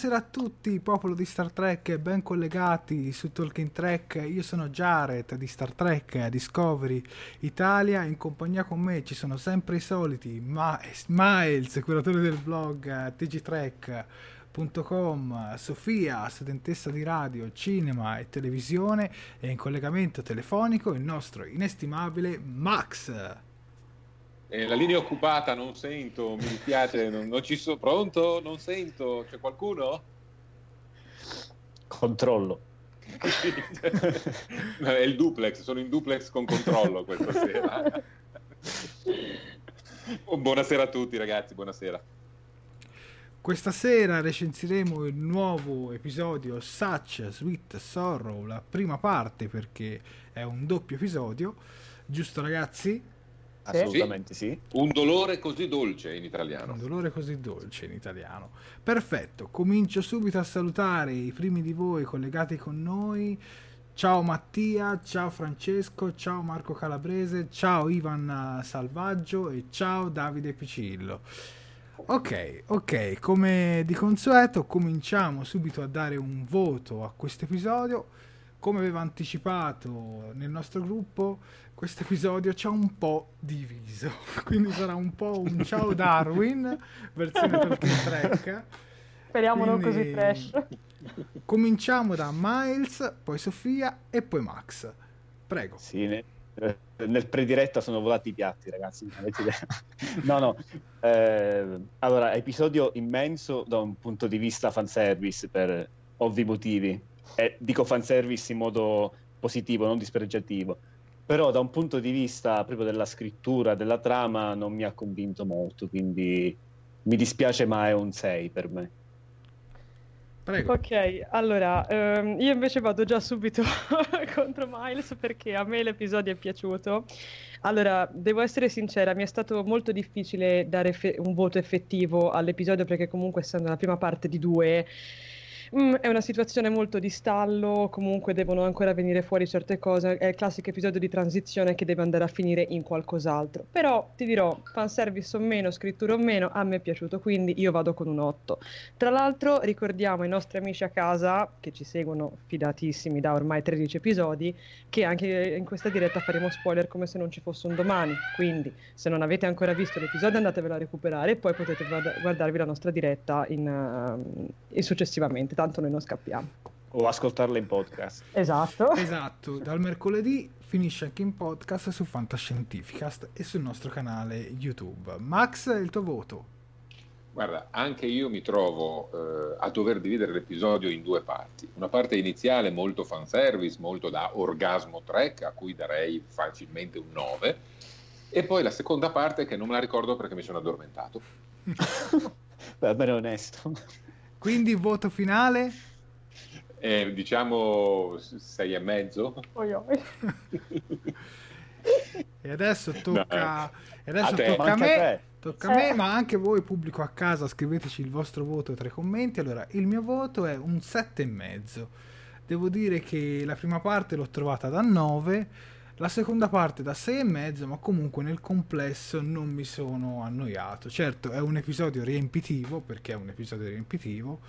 Buonasera a tutti, popolo di Star Trek, ben collegati su Talking Trek. Io sono Jared di Star Trek Discovery Italia. In compagnia con me ci sono sempre i soliti Ma- Miles, curatore del blog tgtrek.com, Sofia, studentessa di radio, cinema e televisione, e in collegamento telefonico il nostro inestimabile Max. Eh, la linea è occupata, non sento, mi dispiace, non, non ci sono. Pronto? Non sento, c'è qualcuno? Controllo. è il duplex, sono in duplex con controllo questa sera. buonasera a tutti ragazzi, buonasera. Questa sera recensiremo il nuovo episodio Such Sweet Sorrow, la prima parte perché è un doppio episodio, giusto ragazzi? Assolutamente sì. sì. Un dolore così dolce in italiano. Un dolore così dolce in italiano. Perfetto, comincio subito a salutare i primi di voi collegati con noi. Ciao Mattia, ciao Francesco, ciao Marco Calabrese, ciao Ivan Salvaggio e ciao Davide Picillo. Ok, ok, come di consueto cominciamo subito a dare un voto a questo episodio. Come aveva anticipato nel nostro gruppo, questo episodio ci ha un po' diviso, quindi sarà un po' un ciao Darwin, versione Tolkien Trek. Speriamo quindi... non così trash. Cominciamo da Miles, poi Sofia e poi Max. Prego. Sì, ne, nel prediretta sono volati i piatti, ragazzi. no, no. Eh, allora, episodio immenso da un punto di vista fanservice per ovvi motivi. E dico fanservice in modo positivo, non dispregiativo però da un punto di vista proprio della scrittura, della trama, non mi ha convinto molto, quindi mi dispiace ma è un 6 per me. Prego. Ok, allora, ehm, io invece vado già subito contro Miles perché a me l'episodio è piaciuto. Allora, devo essere sincera, mi è stato molto difficile dare fe- un voto effettivo all'episodio perché comunque essendo la prima parte di due mm, è una situazione molto di stallo, comunque devono ancora venire fuori certe cose, è il classico episodio di transizione che deve andare a finire in qualcos'altro. Però ti dirò, fanservice o meno, scrittura o meno, a me è piaciuto, quindi io vado con un 8. Tra l'altro ricordiamo ai nostri amici a casa, che ci seguono fidatissimi da ormai 13 episodi, che anche in questa diretta faremo spoiler come se non ci fosse un domani, quindi se non avete ancora visto l'episodio andatevelo a recuperare e poi potete guardarvi la nostra diretta in, uh, successivamente tanto noi non scappiamo. O ascoltarla in podcast. Esatto. Esatto, dal mercoledì finisce anche in podcast su Fantascientificast e sul nostro canale YouTube. Max, il tuo voto? Guarda, anche io mi trovo eh, a dover dividere l'episodio in due parti. Una parte iniziale molto fanservice, molto da orgasmo track, a cui darei facilmente un 9, e poi la seconda parte che non me la ricordo perché mi sono addormentato. Beh, bene onesto. Quindi voto finale? Eh, diciamo sei e mezzo. Oi, oi. e adesso tocca, no. e adesso a tocca a me. Tocca a me, ma anche voi pubblico a casa, scriveteci il vostro voto tra i commenti. Allora, il mio voto è un e mezzo. Devo dire che la prima parte l'ho trovata da 9 la seconda parte da 6,5, ma comunque nel complesso non mi sono annoiato. Certo, è un episodio riempitivo, perché è un episodio riempitivo,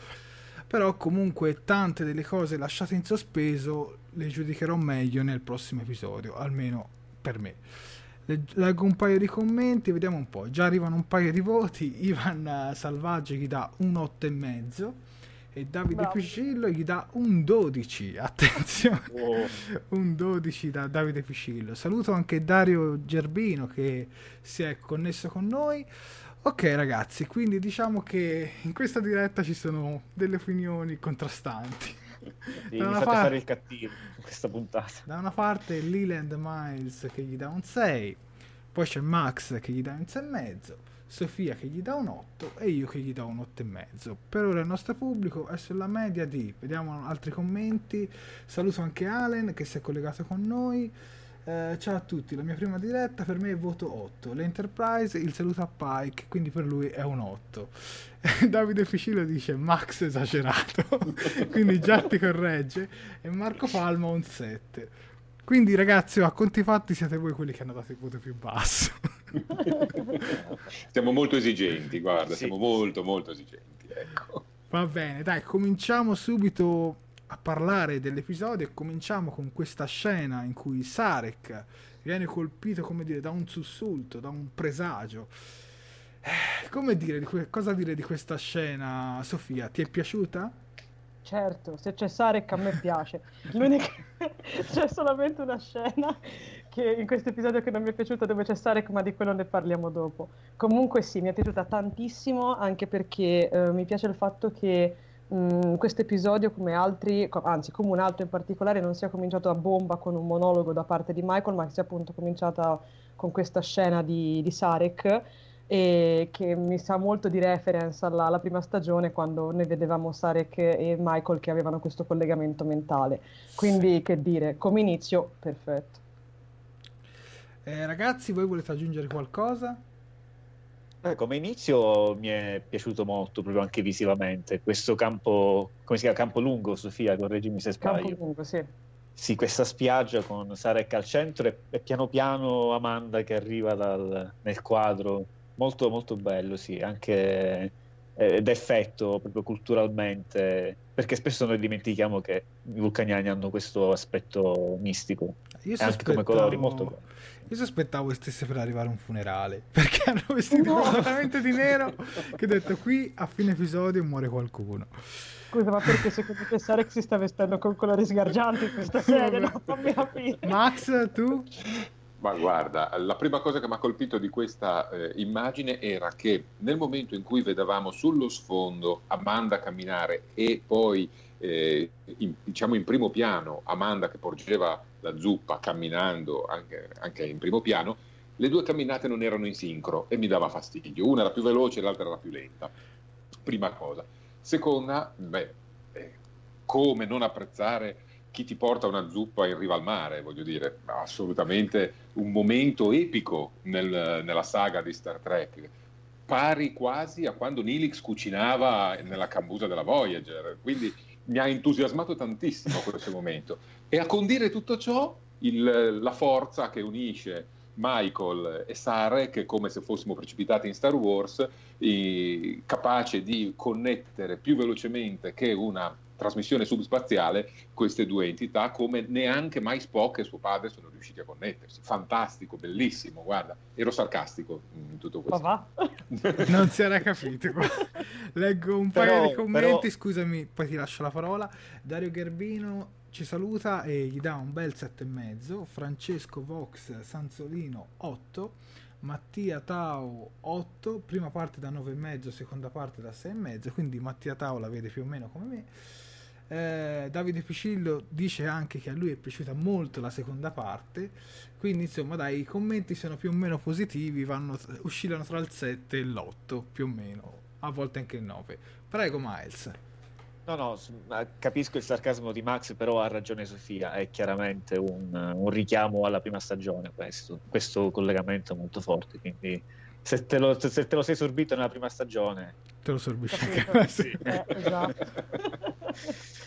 però comunque tante delle cose lasciate in sospeso le giudicherò meglio nel prossimo episodio, almeno per me. Leggo un paio di commenti, vediamo un po'. Già arrivano un paio di voti. Ivan Salvaggio gli dà un 8,5 e Davide Bravo. Piscillo gli dà un 12. Attenzione, oh. un 12 da Davide Piscillo. Saluto anche Dario Gerbino che si è connesso con noi. Ok ragazzi, quindi diciamo che in questa diretta ci sono delle opinioni contrastanti. Sì, da una parte, fare il cattivo in questa puntata. Da una parte Leland Miles che gli dà un 6, poi c'è Max che gli dà un 6,5, Sofia che gli dà un 8 e io che gli do un 8,5. Per ora il nostro pubblico è sulla media di... Vediamo altri commenti. Saluto anche Allen che si è collegato con noi. Eh, ciao a tutti, la mia prima diretta per me è voto 8. L'Enterprise, il saluto a Pike, quindi per lui è un 8. Davide Ficillo dice Max esagerato, quindi già ti corregge. E Marco Palma un 7. Quindi ragazzi, a conti fatti siete voi quelli che hanno dato il voto più basso. siamo molto esigenti, guarda, sì. siamo molto molto esigenti. Ecco. Va bene, dai, cominciamo subito a parlare dell'episodio e cominciamo con questa scena in cui Sarek viene colpito, come dire, da un sussulto, da un presagio. Eh, come dire, cosa dire di questa scena, Sofia? Ti è piaciuta? Certo, se c'è Sarek a me piace. L'unica... c'è solamente una scena che in questo episodio che non mi è piaciuta dove c'è Sarek, ma di quello ne parliamo dopo. Comunque sì, mi è piaciuta tantissimo anche perché eh, mi piace il fatto che Mm, questo episodio, come altri, anzi come un altro in particolare, non sia cominciato a bomba con un monologo da parte di Michael, ma sia appunto cominciata con questa scena di, di Sarek e che mi sa molto di reference alla, alla, prima stagione quando noi vedevamo Sarek e Michael che avevano questo collegamento mentale. Quindi sì. che dire, come inizio, perfetto. Eh, ragazzi, voi volete aggiungere qualcosa? Eh, come inizio mi è piaciuto molto, proprio anche visivamente. Questo campo, come si chiama? Campo lungo, Sofia, correggimi se sbaglio. Campo lungo, sì. Sì, questa spiaggia con Sarek al centro e, e piano piano Amanda che arriva dal, nel quadro. Molto, molto bello, sì, anche eh, d'effetto proprio culturalmente, perché spesso noi dimentichiamo che i vulcaniani hanno questo aspetto mistico. Io anche come colori, molto bello io sospettavo stesse per arrivare a un funerale perché hanno vestito no. completamente di nero. Che ho detto qui a fine episodio muore qualcuno. Scusa, ma perché secondo te Sarek si sta vestendo con colori sgargianti in questa serie? No, fammi capire. Max, tu? Ma guarda, la prima cosa che mi ha colpito di questa eh, immagine era che nel momento in cui vedevamo sullo sfondo Amanda camminare e poi eh, in, diciamo in primo piano Amanda che porgeva la zuppa camminando anche, anche, in primo piano, le due camminate non erano in sincro e mi dava fastidio. Una era più veloce e l'altra era più lenta. Prima cosa. Seconda, beh, eh, come non apprezzare chi ti porta una zuppa in riva al mare, voglio dire, assolutamente un momento epico nel, nella saga di Star Trek pari quasi a quando Nilix cucinava nella cambusa della Voyager. Quindi mi ha entusiasmato tantissimo questo momento. E a condire tutto ciò, il, la forza che unisce Michael e Sarek, come se fossimo precipitati in Star Wars, capace di connettere più velocemente che una trasmissione subspaziale queste due entità come neanche mai Spock e suo padre sono riusciti a connettersi. Fantastico, bellissimo, guarda, ero sarcastico in tutto questo. Ma va? non si era capito. Leggo un però, paio di commenti, però... scusami, poi ti lascio la parola. Dario Garbino ci saluta e gli dà un bel 7,5. Francesco Vox Sanzolino 8. Mattia Tao 8, prima parte da 9,5, seconda parte da 6,5, quindi Mattia Tao la vede più o meno come me. Eh, Davide Picillo dice anche che a lui è piaciuta molto la seconda parte, quindi insomma dai, i commenti sono più o meno positivi, vanno, oscillano tra il 7 e l'8 più o meno, a volte anche il 9. Prego Miles. No, no, capisco il sarcasmo di Max, però ha ragione Sofia, è chiaramente un, un richiamo alla prima stagione questo, questo collegamento molto forte, quindi se te, lo, se te lo sei sorbito nella prima stagione te lo sorbisci anche sì. eh, esatto.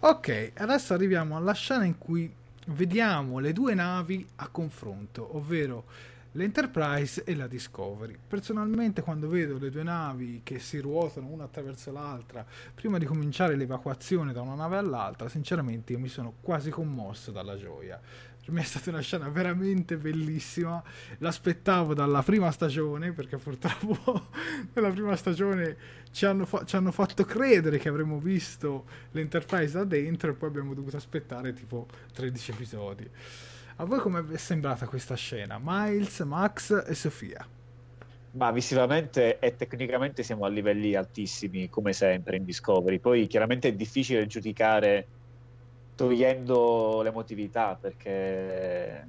ok adesso arriviamo alla scena in cui vediamo le due navi a confronto ovvero l'Enterprise e la Discovery. Personalmente quando vedo le due navi che si ruotano una attraverso l'altra prima di cominciare l'evacuazione da una nave all'altra, sinceramente io mi sono quasi commosso dalla gioia. Per me è stata una scena veramente bellissima, l'aspettavo dalla prima stagione perché purtroppo nella prima stagione ci hanno, fa- ci hanno fatto credere che avremmo visto l'Enterprise da dentro e poi abbiamo dovuto aspettare tipo 13 episodi. A voi come è sembrata questa scena? Miles, Max e Sofia? Ma visivamente e tecnicamente siamo a livelli altissimi, come sempre in Discovery. Poi chiaramente è difficile giudicare togliendo l'emotività, perché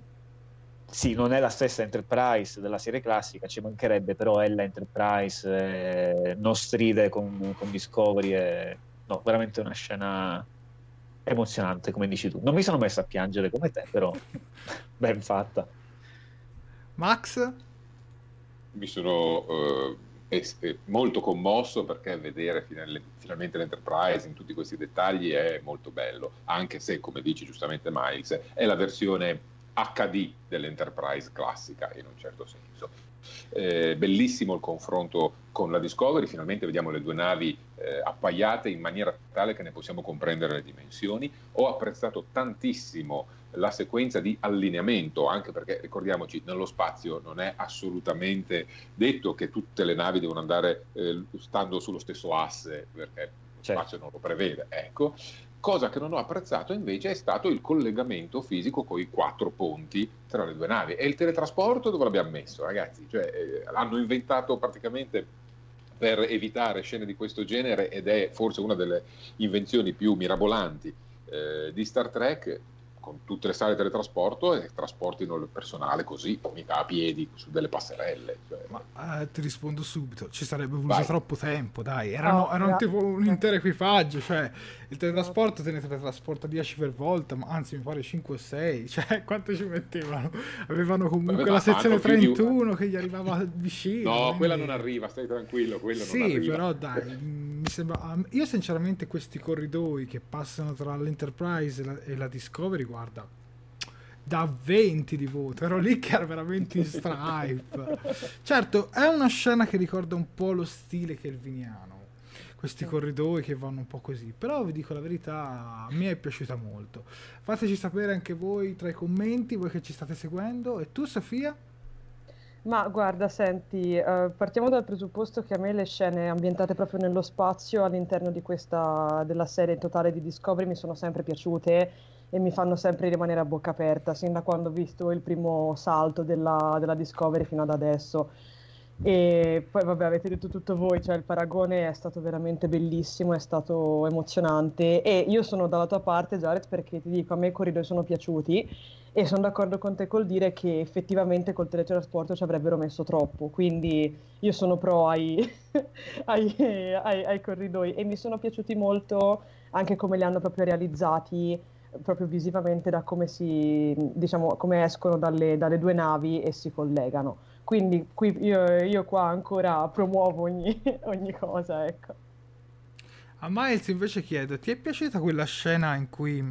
sì, non è la stessa Enterprise della serie classica, ci mancherebbe, però è l'Enterprise, eh, non stride con, con Discovery. È, no, veramente una scena emozionante, come dici tu. Non mi sono messo a piangere come te, però ben fatta. Max? Mi sono uh, es- molto commosso perché vedere final- finalmente l'Enterprise in tutti questi dettagli è molto bello, anche se, come dici giustamente Miles, è la versione HD dell'Enterprise classica in un certo senso. Eh, bellissimo il confronto con la Discovery, finalmente vediamo le due navi eh, appaiate in maniera tale che ne possiamo comprendere le dimensioni. Ho apprezzato tantissimo la sequenza di allineamento, anche perché ricordiamoci, nello spazio non è assolutamente detto che tutte le navi devono andare eh, stando sullo stesso asse, perché lo certo. spazio non lo prevede. Ecco. Cosa che non ho apprezzato invece è stato il collegamento fisico con i quattro ponti tra le due navi. E il teletrasporto dove l'abbiamo messo, ragazzi? Cioè, eh, l'hanno inventato praticamente per evitare scene di questo genere ed è forse una delle invenzioni più mirabolanti eh, di Star Trek con tutte le sale di teletrasporto e trasportino il personale così, mica a piedi su delle passerelle. Cioè. Ma eh, ti rispondo subito, ci sarebbe voluto Vai. troppo tempo, dai, erano, oh, erano tipo un intero equipaggio, cioè il teletrasporto te ne teletrasporta 10 per volta, ma anzi mi pare 5 o 6, cioè quanto ci mettevano? Avevano comunque Beh, la sezione 31 di... che gli arrivava vicino. No, quindi... quella non arriva, stai tranquillo, quella sì, non arriva. Sì, però dai, mi sembra... Io sinceramente questi corridoi che passano tra l'Enterprise e la, e la Discovery, guarda, da 20 di voto. Ero lì che era veramente in stripe. certo, è una scena che ricorda un po' lo stile kelviniano. Questi corridoi che vanno un po' così. Però vi dico la verità, a me è piaciuta molto. Fateci sapere anche voi tra i commenti, voi che ci state seguendo. E tu, Sofia? Ma guarda, senti, eh, partiamo dal presupposto che a me le scene ambientate proprio nello spazio all'interno di questa, della serie totale di Discovery mi sono sempre piaciute e mi fanno sempre rimanere a bocca aperta, sin da quando ho visto il primo salto della, della Discovery fino ad adesso. E poi vabbè, avete detto tutto voi, cioè il paragone è stato veramente bellissimo, è stato emozionante. E io sono dalla tua parte Jared perché ti dico, a me i corridoi sono piaciuti e sono d'accordo con te col dire che effettivamente col teletrasporto ci avrebbero messo troppo, quindi io sono pro ai, ai, ai, ai corridoi e mi sono piaciuti molto anche come li hanno proprio realizzati proprio visivamente da come si diciamo come escono dalle, dalle due navi e si collegano quindi qui io, io qua ancora promuovo ogni, ogni cosa, ecco. A Miles invece chiedo, ti è piaciuta quella scena in cui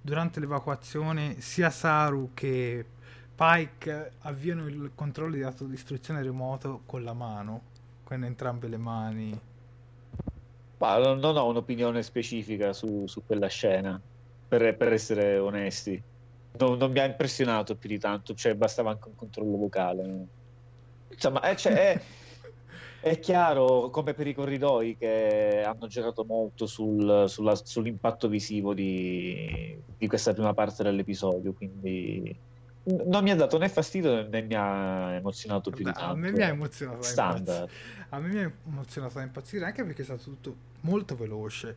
durante l'evacuazione sia Saru che Pike avviano il controllo di autodistruzione remoto con la mano, con entrambe le mani? Ma non ho un'opinione specifica su, su quella scena, per, per essere onesti. Non, non, mi ha impressionato più di tanto, cioè bastava anche un controllo vocale. Insomma, è, cioè, è, è, chiaro, come per i corridoi, che hanno giocato molto sul, sulla, sull'impatto visivo di, di, questa prima parte dell'episodio, quindi non mi ha dato né fastidio né mi ha emozionato più Beh, di tanto. A me mi ha emozionato Standard. A me mi ha emozionato da impazzire anche perché è stato tutto molto veloce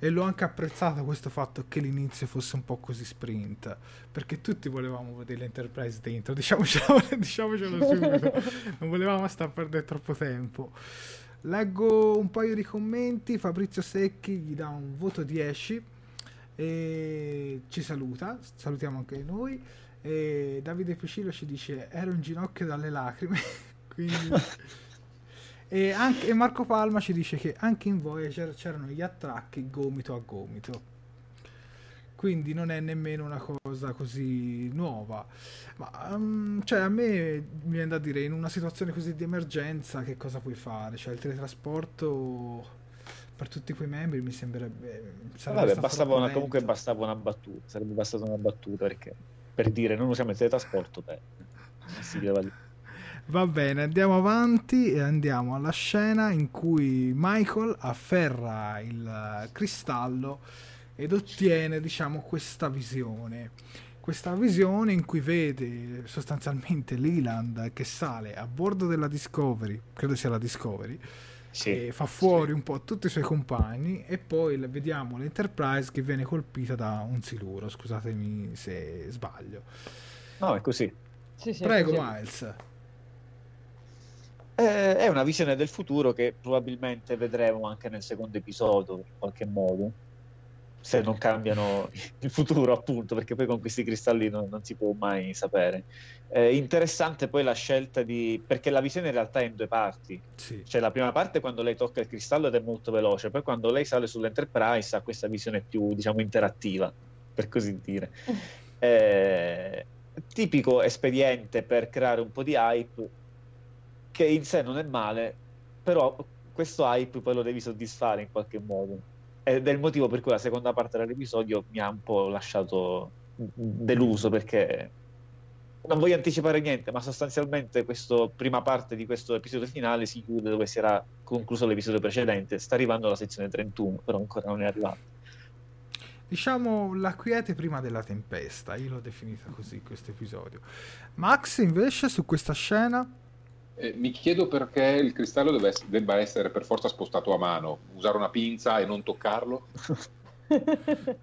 e l'ho anche apprezzato questo fatto che l'inizio fosse un po' così sprint perché tutti volevamo vedere l'Enterprise dentro diciamocelo, diciamocelo subito non volevamo stare a perdere troppo tempo. Leggo un paio di commenti Fabrizio Secchi gli dà un voto 10 e ci saluta salutiamo anche noi e Davide Piscillo ci dice ero in ginocchio dalle lacrime quindi e, anche, e Marco Palma ci dice che anche in Voyager c'erano gli attracchi gomito a gomito. quindi non è nemmeno una cosa così nuova. Ma um, cioè, a me mi viene da dire, in una situazione così di emergenza, che cosa puoi fare? Cioè, il teletrasporto per tutti quei membri mi sembrerebbe. Vabbè, bastava una, comunque bastava una battuta, sarebbe bastata una battuta perché per dire non usiamo il teletrasporto, beh, si lì. Va bene, andiamo avanti e andiamo alla scena in cui Michael afferra il cristallo ed ottiene, diciamo, questa visione. Questa visione in cui vede sostanzialmente Leland che sale a bordo della Discovery, credo sia la Discovery, sì, e fa fuori sì. un po' tutti i suoi compagni e poi vediamo l'Enterprise che viene colpita da un siluro, scusatemi se sbaglio. No, è così. Sì, Prego, Miles. Eh, è una visione del futuro che probabilmente vedremo anche nel secondo episodio, in qualche modo se non cambiano il futuro, appunto, perché poi con questi cristalli non, non si può mai sapere. Eh, interessante poi la scelta di. perché la visione in realtà è in due parti. Sì. Cioè, la prima parte quando lei tocca il cristallo ed è molto veloce, poi quando lei sale sull'Enterprise ha questa visione più, diciamo, interattiva, per così dire. Eh, tipico espediente per creare un po' di hype, che in sé non è male, però questo hype poi lo devi soddisfare in qualche modo ed è il motivo per cui la seconda parte dell'episodio mi ha un po' lasciato deluso perché non voglio anticipare niente, ma sostanzialmente questa prima parte di questo episodio finale si chiude dove si era concluso l'episodio precedente. Sta arrivando la sezione 31, però ancora non è arrivato. Diciamo la quiete prima della tempesta, io l'ho definita così questo episodio. Max invece su questa scena eh, mi chiedo perché il cristallo deve essere, debba essere per forza spostato a mano, usare una pinza e non toccarlo.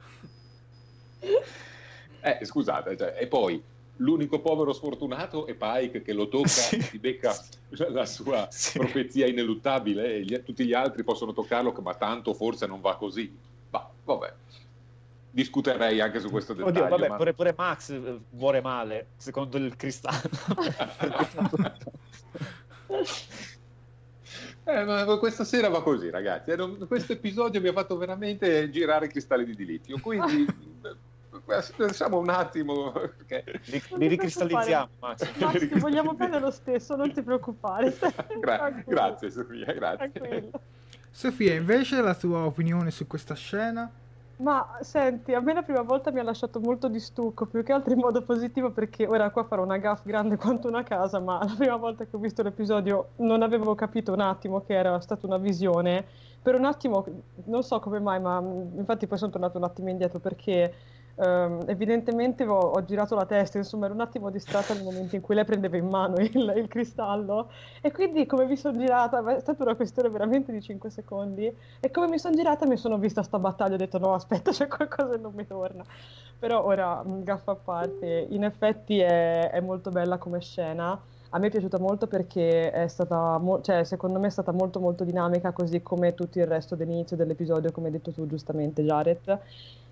eh, scusate, cioè, e poi l'unico povero sfortunato è Pike che lo tocca sì. e si becca la, sua sì. profezia ineluttabile e gli, tutti gli altri possono toccarlo, ma tanto forse non va così. Ma vabbè discuterei anche su questo dettaglio. Oddio, vabbè, ma... pure, pure, Max eh, vuole male, secondo il cristallo. Eh, ma questa sera va così, ragazzi. Eh, questo episodio mi ha fatto veramente girare i cristalli di dilitio. Quindi pensiamo un attimo. Perché... Li, li ricristallizziamo, Max. Vogliamo bene lo stesso, non ti preoccupare. Gra- grazie, Sofia. Grazie. Sofia, invece la tua opinione su questa scena? Ma senti, a me la prima volta mi ha lasciato molto di stucco, più che altro in modo positivo perché ora qua farò una gaff grande quanto una casa, ma la prima volta che ho visto l'episodio non avevo capito un attimo che era stata una visione. Per un attimo, non so come mai, ma infatti poi sono tornato un attimo indietro perché Um, evidentemente ho, ho, girato la testa, insomma ero un attimo distratta nel momento in cui lei prendeva in mano il, il cristallo. E quindi come mi sono girata, è stata una questione veramente di 5 secondi e come mi sono girata mi sono vista sta battaglia ho detto no aspetta c'è qualcosa che non mi torna, però ora gaffa a parte, in effetti è, è molto bella come scena. A me è piaciuta molto perché è stata, mo- cioè, secondo me è stata molto molto dinamica, così come tutto il resto dell'inizio dell'episodio, come hai detto tu giustamente Jared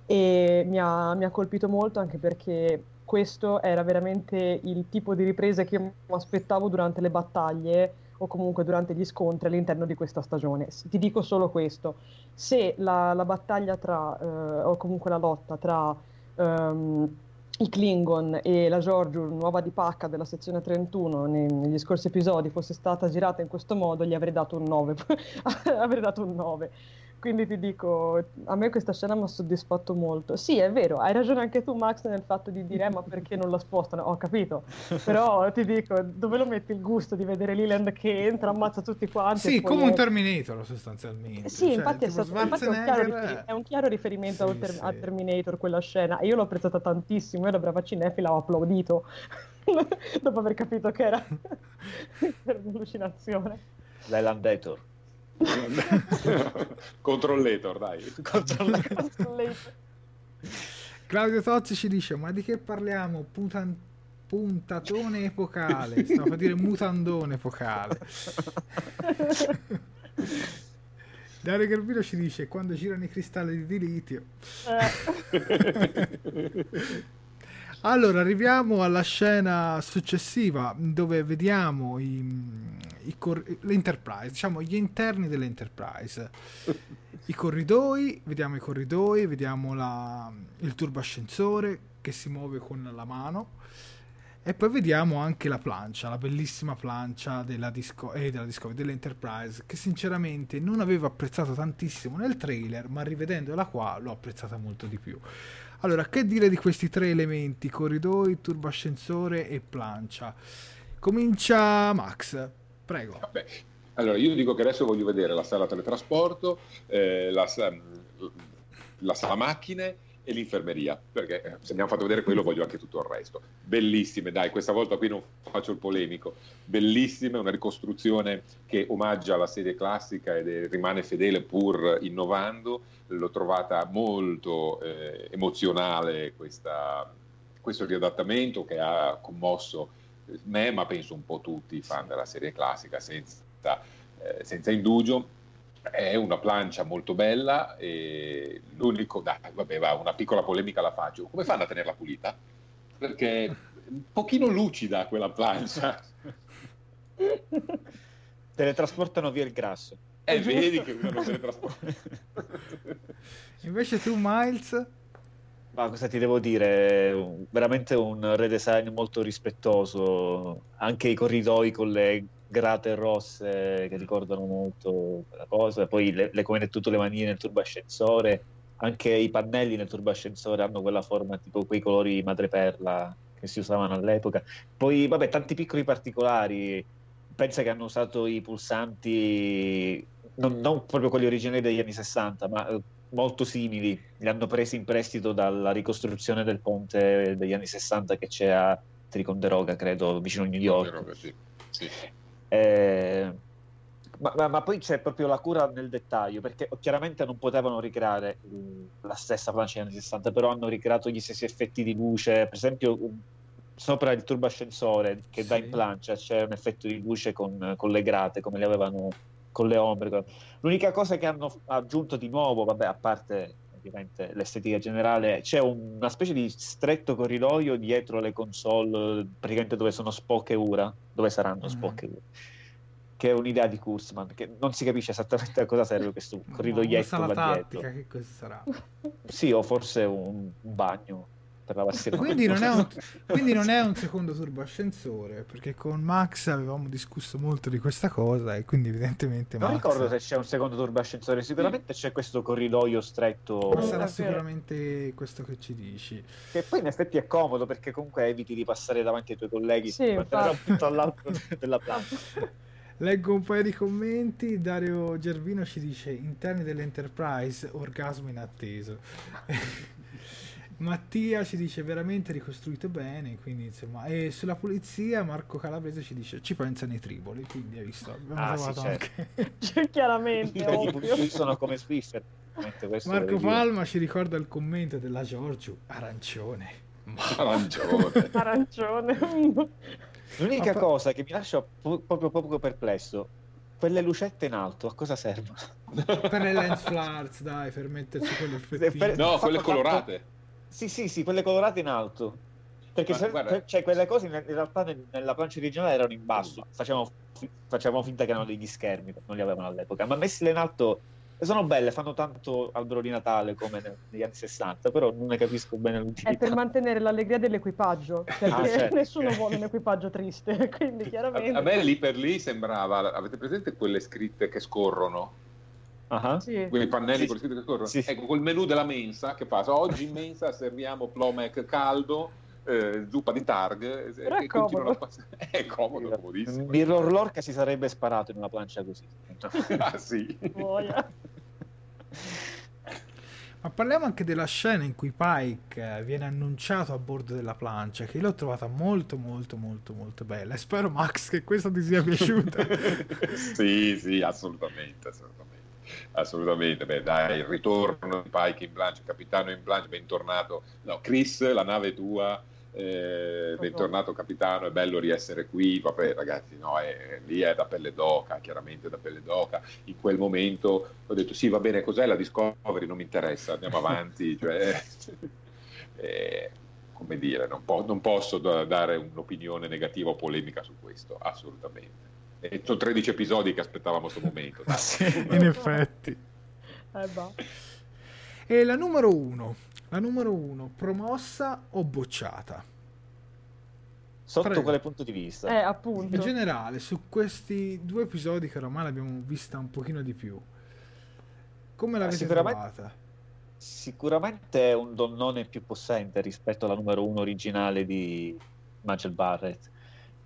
e mi ha, mi ha colpito molto anche perché questo era veramente il tipo di riprese che mi aspettavo durante le battaglie o comunque durante gli scontri all'interno di questa stagione. Ti dico solo questo, se la, la battaglia tra, eh, o comunque la lotta tra um, i Klingon e la Giorgio nuova di pacca della sezione 31 nei, negli scorsi episodi fosse stata girata in questo modo, gli avrei dato un 9. avrei dato un 9 quindi ti dico, a me questa scena mi ha soddisfatto molto. Sì, è vero, hai ragione anche tu, Max, nel fatto di dire, ma perché non la spostano? Ho capito, però ti dico, dove lo metti il gusto di vedere Leland che entra, ammazza tutti quanti? Sì, come è... un Terminator sostanzialmente. Sì, cioè, infatti, è, stato, infatti è, un rifer- è, un chiaro riferimento sì, ter- sì. a Terminator quella scena e io l'ho apprezzata tantissimo, io da brava cinefila ho applaudito dopo aver capito che era per un'allucinazione. L'Elandator. Controllator, dai. Controllator. Claudio Tozzi ci dice: Ma di che parliamo? Putan- puntatone epocale. Stavo a dire mutandone epocale. Dario Garbino ci dice: Quando girano i cristalli di litio. Allora, arriviamo alla scena successiva dove vediamo i, i cor- l'Enterprise, diciamo gli interni dell'Enterprise. i corridoi, vediamo i corridoi, vediamo la, il turbascensore che si muove con la mano e poi vediamo anche la plancia, la bellissima plancia della, Disco- eh, della Discovery, dell'Enterprise, che sinceramente non avevo apprezzato tantissimo nel trailer, ma rivedendola qua l'ho apprezzata molto di più. Allora, che dire di questi tre elementi, corridoi, turbascensore e plancia? Comincia Max, prego. Vabbè. Allora, io dico che adesso voglio vedere la sala teletrasporto, eh, la, la sala macchine e l'infermeria, perché eh, se abbiamo fatto vedere quello voglio anche tutto il resto. Bellissime, dai, questa volta qui non faccio il polemico, bellissime, una ricostruzione che omaggia la serie classica ed rimane fedele pur innovando, l'ho trovata molto eh, emozionale questa, questo riadattamento che ha commosso me, ma penso un po' tutti i fan della serie classica senza, eh, senza indugio è una plancia molto bella e l'unico, dai, vabbè, va, una piccola polemica la faccio. Come fanno a tenerla pulita? Perché è un pochino lucida quella plancia. Teletrasportano via il grasso. Eh, vedi che uno teletrasporta. Invece tu, Miles? Ma cosa ti devo dire? Veramente un redesign molto rispettoso. Anche i corridoi con le grate rosse che ricordano molto la cosa, poi le, le come tutte le manine nel turbascensore, anche i pannelli nel turbascensore hanno quella forma tipo quei colori madreperla che si usavano all'epoca. Poi vabbè, tanti piccoli particolari, pensa che hanno usato i pulsanti non, non proprio quelli originali degli anni 60, ma eh, molto simili, li hanno presi in prestito dalla ricostruzione del ponte degli anni 60 che c'è a Triconderoga, credo, vicino a New York. Sì. Sì. Eh, ma, ma, ma, poi c'è proprio la cura nel dettaglio, perché chiaramente non potevano ricreare la stessa plancia degli anni 60, però hanno ricreato gli stessi effetti di luce, per esempio sopra il turbascensore che sì. dà in plancia c'è un effetto di luce con, con, le grate, come le avevano con le ombre. L'unica cosa che hanno aggiunto di nuovo, vabbè, a parte ovviamente l'estetica generale, c'è una specie di stretto corridoio dietro le console, praticamente dove sono Spock e Ura, dove saranno mm. Spock e Ura. Che è un'idea di Kurzman, che non si capisce esattamente a cosa serve questo corridoietto là dietro. Che cosa sarà? Sì, o forse un bagno per lavarsi le quindi, non è un, quindi non è un secondo turbascensore perché con Max avevamo discusso molto di questa cosa e quindi evidentemente non Max... ricordo se c'è un secondo turbascensore sicuramente sì. c'è questo corridoio stretto ma sarà sicuramente questo che ci dici che poi in effetti è comodo perché comunque eviti di passare davanti ai tuoi colleghi sì, da un punto all'altro della plancia Leggo un paio di commenti. Dario Gervino ci dice: Interni dell'Enterprise, orgasmo inatteso. Mattia ci dice veramente ricostruito bene, quindi insomma, e sulla pulizia Marco Calabrese ci dice ci pensano i triboli, quindi hai visto, abbiamo ah, trovato sì, certo. anche... cioè, chiaramente, ovvio. sono come Swiffer. Marco Palma ci ricorda il commento della Giorgio, arancione. Arancione. arancione. L'unica cosa che mi lascia proprio poco perplesso quelle lucette in alto a cosa servono? per le lens flares, dai, per metterci quelle effettive. No, quelle colorate. Sì, sì, sì, quelle colorate in alto. Perché se, cioè, quelle cose in, realtà nella plancia originale erano in basso, facevamo, facevamo, finta che erano degli schermi, non li avevano all'epoca, ma messile in alto sono belle, fanno tanto albero di Natale come negli anni 60, però non ne capisco bene l'utilità. È per mantenere l'allegria dell'equipaggio, perché ah, certo. nessuno vuole un equipaggio triste, quindi chiaramente... A, a me lì per lì sembrava, avete presente quelle scritte che scorrono? Uh-huh. Sì. quei pannelli sì. con che corrono. Sì. Ecco, col menù della mensa che fa? Oggi in mensa serviamo Plomec caldo, eh, zuppa di targ Però è comodo. Pass- è comodo, comodissimo. Mirror Lorca si sarebbe sparato in una plancia così. ah sì. Ma parliamo anche della scena in cui Pike eh, viene annunciato a bordo della plancia, che io l'ho trovata molto molto molto molto bella e spero Max che questa ti sia piaciuta. sì, sì, assolutamente, assolutamente assolutamente. Beh, dai, il ritorno di Pike in Blanche, capitano in Blanche, bentornato. No, Chris, la nave tua. Eh, bentornato capitano, è bello riessere qui. Vabbè, ragazzi, no, è, lì è da pelle d'oca, chiaramente da pelle d'oca. In quel momento ho detto: Sì, va bene, cos'è la Discovery? Non mi interessa, andiamo avanti. cioè, eh, come dire, non, po- non posso dare un'opinione negativa o polemica su questo, assolutamente. E sono 13 episodi che aspettavamo questo momento. sì, in effetti. Eh, e la numero uno, la numero uno, promossa o bocciata? Sotto Prego. quale punto di vista? Eh, appunto. In generale, su questi due episodi che ormai l'abbiamo vista un pochino di più, come l'avete sicuramente, trovata? Sicuramente è un donnone più possente rispetto alla numero uno originale di Michael Barrett.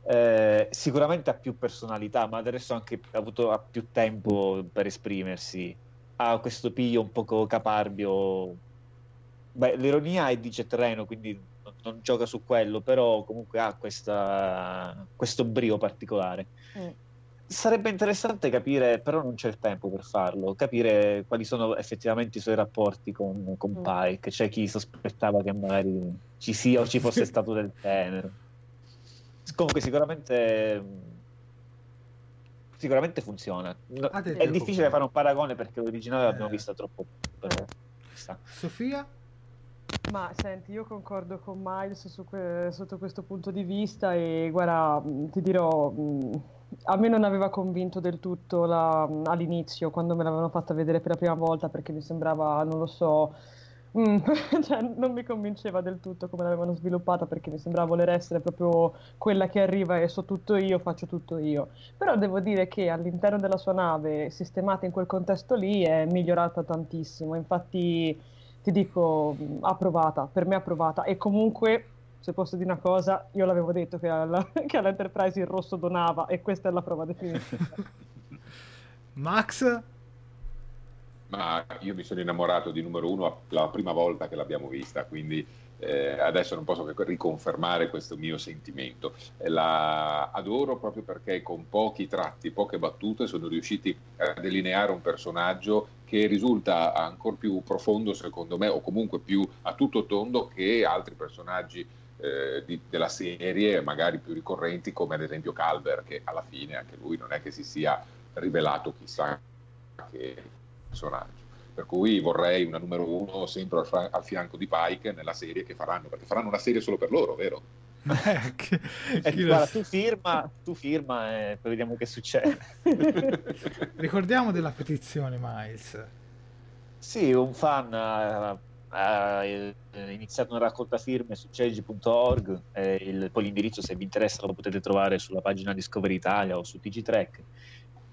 Eh, sicuramente ha più personalità, ma adesso anche ha avuto ha più tempo per esprimersi. Ha questo piglio un poco caparbio. Beh, l'ironia è di Cetreno, quindi non, non, gioca su quello, però comunque ha questa, questo brio particolare. Mm. Sarebbe interessante capire, però non c'è il tempo per farlo, capire quali sono effettivamente i suoi rapporti con, con mm. Pike. C'è chi sospettava che magari ci sia o ci fosse stato del tenero. Comunque sicuramente sicuramente funziona. No, è difficile fare un paragone perché l'originale eh. l'abbiamo vista troppo. Però, Sofia? Ma senti, io concordo con Miles su que- sotto questo punto di vista e guarda, ti dirò, a me non aveva convinto del tutto la, all'inizio quando me l'avevano fatta vedere per la prima volta perché mi sembrava, non lo so, Mm, cioè, non mi convinceva del tutto come l'avevano sviluppata perché mi sembrava voler essere proprio quella che arriva e so tutto io, faccio tutto io. Però devo dire che all'interno della sua nave, sistemata in quel contesto lì, è migliorata tantissimo. Infatti, ti dico, approvata, per me approvata. E comunque, se posso dire una cosa, io l'avevo detto che, alla, che all'Enterprise il rosso donava e questa è la prova definitiva. Max? Ma io mi sono innamorato di numero uno la prima volta che l'abbiamo vista, quindi eh, adesso non posso che riconfermare questo mio sentimento. La adoro proprio perché con pochi tratti, poche battute sono riusciti a delineare un personaggio che risulta ancora più profondo secondo me o comunque più a tutto tondo che altri personaggi eh, di, della serie, magari più ricorrenti come ad esempio Calver che alla fine anche lui non è che si sia rivelato chissà che personaggio. Per cui vorrei una numero uno sempre al, al, fianco di Pike nella serie che faranno, perché faranno una serie solo per loro, vero? Eh, che, eh, guarda, tu firma, tu firma e poi vediamo che succede. Ricordiamo della petizione, Miles. Sì, un fan ha, ha iniziato una raccolta firme su change.org, il, poi l'indirizzo se vi interessa lo potete trovare sulla pagina Discovery Italia o su TG Track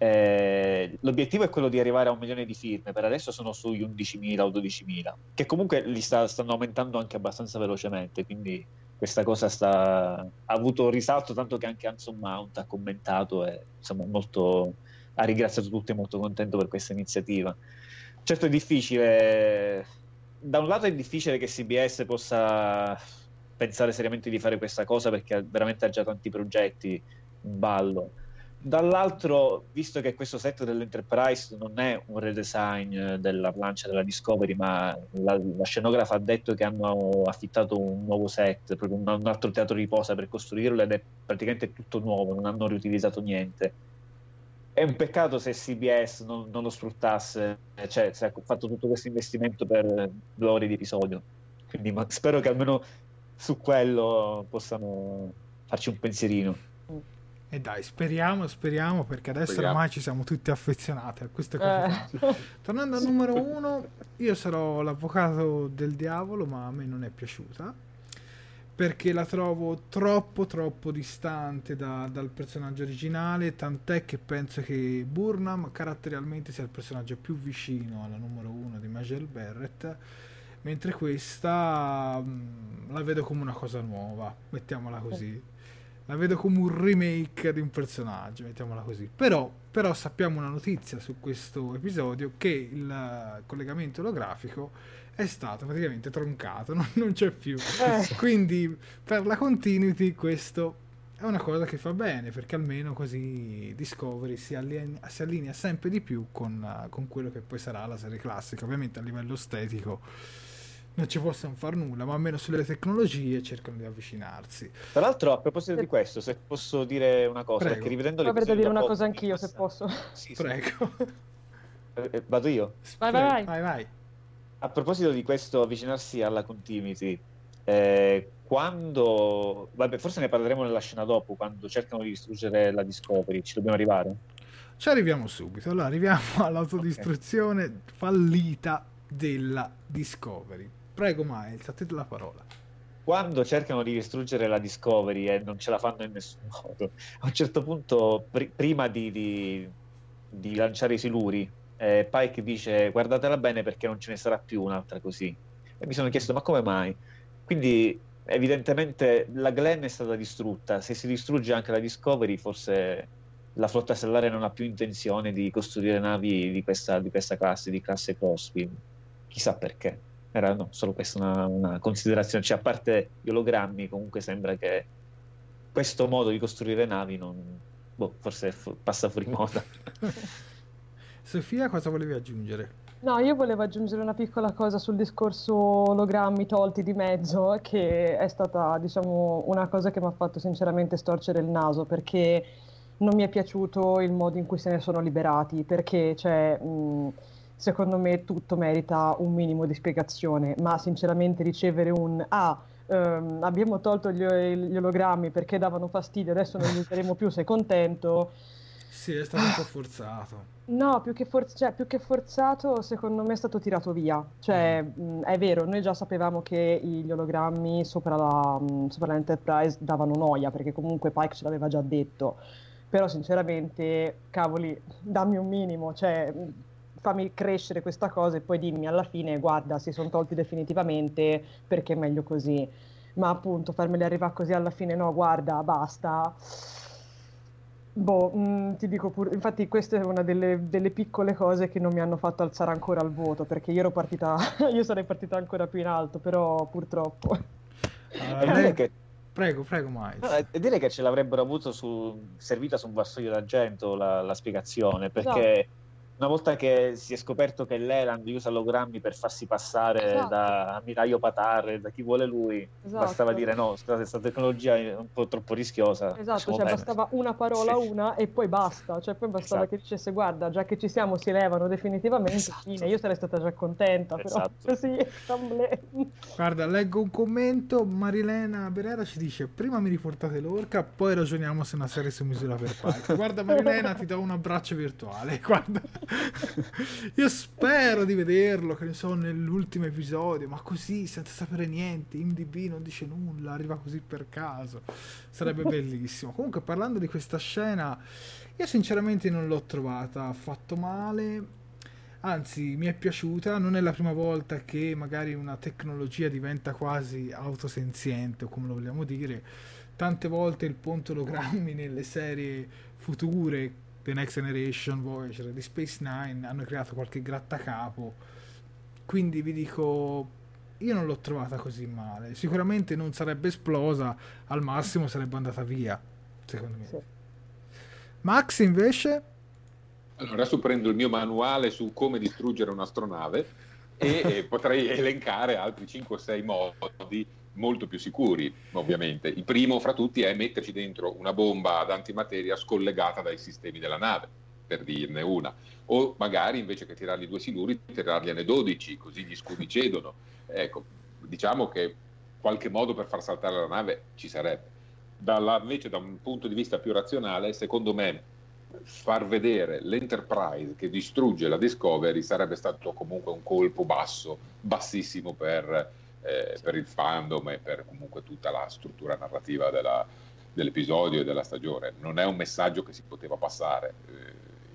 eh, l'obiettivo è quello di arrivare a un milione di firme, per adesso sono sugli 11.000 o 12.000, che comunque li sta, stanno aumentando anche abbastanza velocemente, quindi questa cosa sta, ha avuto risalto tanto che anche Anson Mount ha commentato e insomma, molto, ha ringraziato tutti e molto contento per questa iniziativa. Certo è difficile, da un lato è difficile che CBS possa pensare seriamente di fare questa cosa perché veramente ha già tanti progetti in ballo Dall'altro, visto che questo set dell'Enterprise non è un redesign eh, della plancia della Discovery, ma la, la scenografa ha detto che hanno affittato un nuovo set, un, un, altro teatro di posa per costruirlo ed è praticamente tutto nuovo, non hanno riutilizzato niente. È un peccato se CBS non, non lo sfruttasse, cioè se ha fatto tutto questo investimento per due ore di episodio. Quindi ma, spero che almeno su quello possano farci un pensierino. E dai, speriamo, speriamo, perché adesso speriamo. ormai ci siamo tutti affezionati a queste cose. Eh. Tornando al numero uno, io sarò l'avvocato del diavolo, ma a me non è piaciuta. Perché la trovo troppo, troppo distante da, dal personaggio originale. Tant'è che penso che Burnham caratterialmente sia il personaggio più vicino alla numero uno di Majel Barrett. Mentre questa mh, mm, la vedo come una cosa nuova, mettiamola così la vedo come un remake di un personaggio, mettiamola così. Però, però sappiamo una notizia su questo episodio che il collegamento olografico è stato praticamente troncato, non, non c'è più. Eh. Quindi per la continuity questo è una cosa che fa bene perché almeno così Discovery si allinea, si allinea sempre di più con, con quello che poi sarà la serie classica. Ovviamente a livello estetico non ci possono fare nulla, ma almeno sulle tecnologie cercano di avvicinarsi. Tra l'altro, a proposito di questo, se posso dire una cosa, Prego. perché rivedendo le Avrei da dire una cosa anch'io, se posso. Sì, Prego. Eh, eh, vado io? Vai, vai, vai. vai, vai. A proposito di questo avvicinarsi alla continuity, eh, quando... Vabbè, forse ne parleremo nella scena dopo, quando cercano di distruggere la Discovery, ci dobbiamo arrivare? Ci arriviamo subito. Allora, arriviamo all'autodistruzione okay. fallita della Discovery. Prego, Miles, a te la parola. Quando cercano di distruggere la Discovery e non ce la fanno in nessun modo, a un certo punto, pr- prima di, di, di, lanciare i siluri, eh, Pike dice guardatela bene perché non ce ne sarà più un'altra così. E mi sono chiesto ma come mai? Quindi evidentemente la Glenn è stata distrutta, se si distrugge anche la Discovery forse la flotta stellare non ha più intenzione di costruire navi di questa, di questa classe, di classe Crosswind. Chissà perché. Era no, solo questa una, una considerazione. Cioè, a parte gli ologrammi, comunque sembra che questo modo di costruire navi non... Boh, forse fu- passa fuori moda. Sofia, cosa volevi aggiungere? No, io volevo aggiungere una piccola cosa sul discorso ologrammi tolti di mezzo, che è stata, diciamo, una cosa che mi ha fatto sinceramente storcere il naso, perché non mi è piaciuto il modo in cui se ne sono liberati, perché cioè, mh, secondo me tutto merita un minimo di spiegazione, ma sinceramente ricevere un ah, ehm, abbiamo tolto gli, gli, ologrammi perché davano fastidio, adesso non li useremo più, sei contento? Sì, è stato un po' forzato. No, più che, for- cioè, più che, forzato, secondo me è stato tirato via. Cioè, mm. mh, è vero, noi già sapevamo che gli ologrammi sopra, la, mh, sopra l'Enterprise davano noia, perché comunque Pike ce l'aveva già detto però sinceramente, cavoli, dammi un minimo, cioè fammi crescere questa cosa e poi dimmi alla fine, guarda, si sono tolti definitivamente perché è meglio così. Ma appunto farmeli arrivare così alla fine, no, guarda, basta. Boh, mh, mm, ti dico pure, infatti questa è una delle, delle, piccole cose che non mi hanno fatto alzare ancora il voto, perché io ero partita, io sarei partita ancora più in alto, però purtroppo. Uh, che Prego, prego, Miles. No, e direi che ce l'avrebbero avuto su, servita su un vassoio d'argento la, la spiegazione, perché esatto una volta che si è scoperto che l'Eland usa ologrammi per farsi passare esatto. da ammiraglio Patar, da chi vuole lui, esatto. bastava dire no, scusate, questa tecnologia è un po' troppo rischiosa. Esatto, cioè bene. bastava una parola, sì. una e poi basta, cioè poi bastava esatto. che dicesse guarda, già che ci siamo si levano definitivamente, esatto. fine, io sarei stata già contenta, però esatto. così, Guarda, leggo un commento, Marilena Berera ci dice prima mi riportate l'orca, poi ragioniamo se una serie su misura per Pike. Guarda Marilena, ti do un abbraccio virtuale, guarda. Io spero di vederlo, che ne so, nell'ultimo episodio, ma così, senza sapere niente, IMDB non dice nulla, arriva così per caso. Sarebbe bellissimo. Comunque, parlando di questa scena, io sinceramente non l'ho trovata affatto male. Anzi, mi è piaciuta, non è la prima volta che magari una tecnologia diventa quasi autosenziente, o come lo vogliamo dire. Tante volte il ponte ologrammi nelle serie future The Next Generation, Voyager, di Space Nine hanno creato qualche grattacapo. Quindi vi dico, io non l'ho trovata così male. Sicuramente non sarebbe esplosa, al massimo sarebbe andata via, secondo me. Sì. Max invece? Allora, adesso prendo il mio manuale su come distruggere un'astronave e potrei elencare altri 5 o 6 modi molto più sicuri, ovviamente. Il primo fra tutti è metterci dentro una bomba ad antimateria scollegata dai sistemi della nave, per dirne una. O magari invece che tirargli due siluri, tirargliene 12, così gli scudi cedono. Ecco, diciamo che qualche modo per far saltare la nave ci sarebbe. Dalla, invece, da un punto di vista più razionale, secondo me, far vedere l'Enterprise che distrugge la Discovery sarebbe stato comunque un colpo basso, bassissimo per eh, per il fandom e per comunque tutta la struttura narrativa della, dell'episodio e della stagione. Non è un messaggio che si poteva passare eh,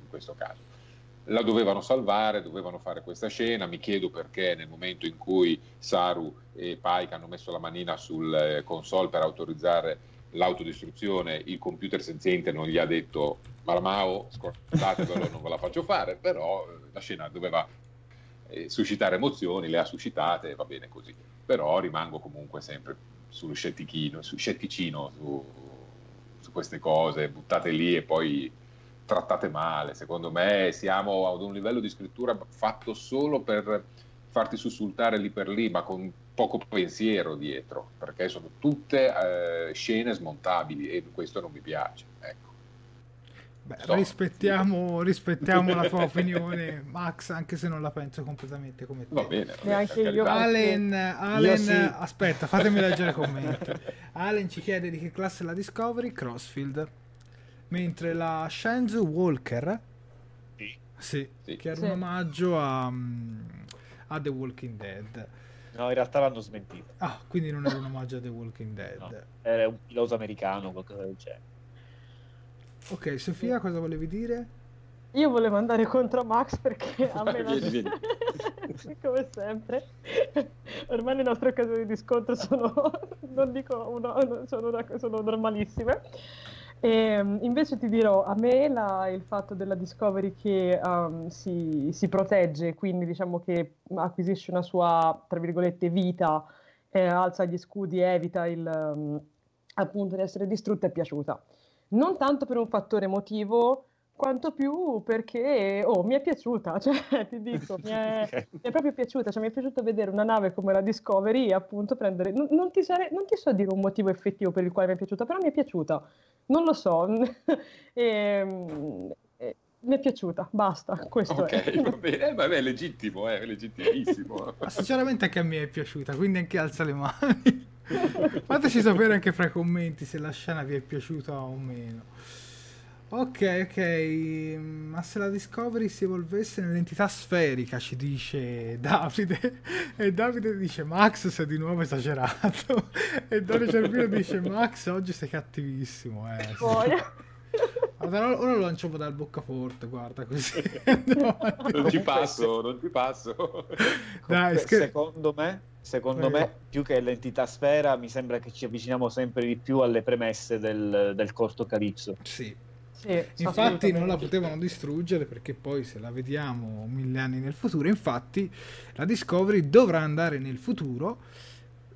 in questo caso. La dovevano salvare, dovevano fare questa scena. Mi chiedo perché nel momento in cui Saru e Pike hanno messo la manina sul eh, console per autorizzare l'autodistruzione, il computer senziente non gli ha detto Maramao, scordatevelo, non ve la faccio fare, però eh, la scena doveva eh, suscitare emozioni, le ha suscitate, va bene così però rimango comunque sempre sullo scettichino, su scetticino su, su queste cose, buttate lì e poi trattate male. Secondo me siamo ad un livello di scrittura fatto solo per farti sussultare lì per lì, ma con poco pensiero dietro, perché sono tutte eh, scene smontabili e questo non mi piace. Ecco. Beh, so. rispettiamo, rispettiamo la tua opinione, Max, anche se non la penso completamente come te. Va bene. Neanche io. Allen, Allen sì. aspetta, fatemi leggere i commenti. Allen ci chiede di che classe è la Discovery, Crossfield. Mentre la Shenzhou Walker Sì, sì. che era sì. un omaggio a, a, The Walking Dead. No, in realtà l'hanno smentito. Ah, quindi non era un omaggio a The Walking Dead. No, era un pilota americano, qualcosa del genere. Ok, Sofia, cosa volevi dire? Io volevo andare contro Max perché a me non... come sempre ormai le nostre occasioni di scontro sono non dico uno, sono, sono normalissime e, ehm, invece ti dirò, a me la, il fatto della Discovery che um, si, si, protegge, quindi diciamo che acquisisce una sua, tra virgolette, vita, eh, alza gli scudi, evita il, um, appunto di essere distrutta, è piaciuta. Non tanto per un fattore emotivo, quanto più perché oh, mi è piaciuta, cioè ti dico, mi è, mi è, proprio piaciuta, cioè mi è piaciuto vedere una nave come la Discovery e appunto prendere, non, non, ti sare, non, ti so dire un motivo effettivo per il quale mi è piaciuta, però mi è piaciuta, non lo so, e, e, mi è piaciuta, basta, questo okay, è. va bene, eh, vabbè, è legittimo, è legittimissimo. Ma sinceramente anche a me è piaciuta, quindi anche alza le mani. Fateci sapere anche fra i commenti se la scena vi è piaciuta o meno. Ok, ok, ma se la Discovery si evolvesse nell'entità sferica, ci dice Davide, e Davide dice Max sei di nuovo esagerato, e Dario Cervino dice Max oggi sei cattivissimo, eh. Allora, ora lo lanciamo dal boccaforte, guarda così. no, non ci passo, non ci passo. Dai, scher- secondo me, secondo me, più che l'entità sfera, mi sembra che ci avviciniamo sempre di più alle premesse del, del corto Calypso. Sì, sì, infatti non la potevano distruggere perché poi se la vediamo mille anni nel futuro, infatti la Discovery dovrà andare nel futuro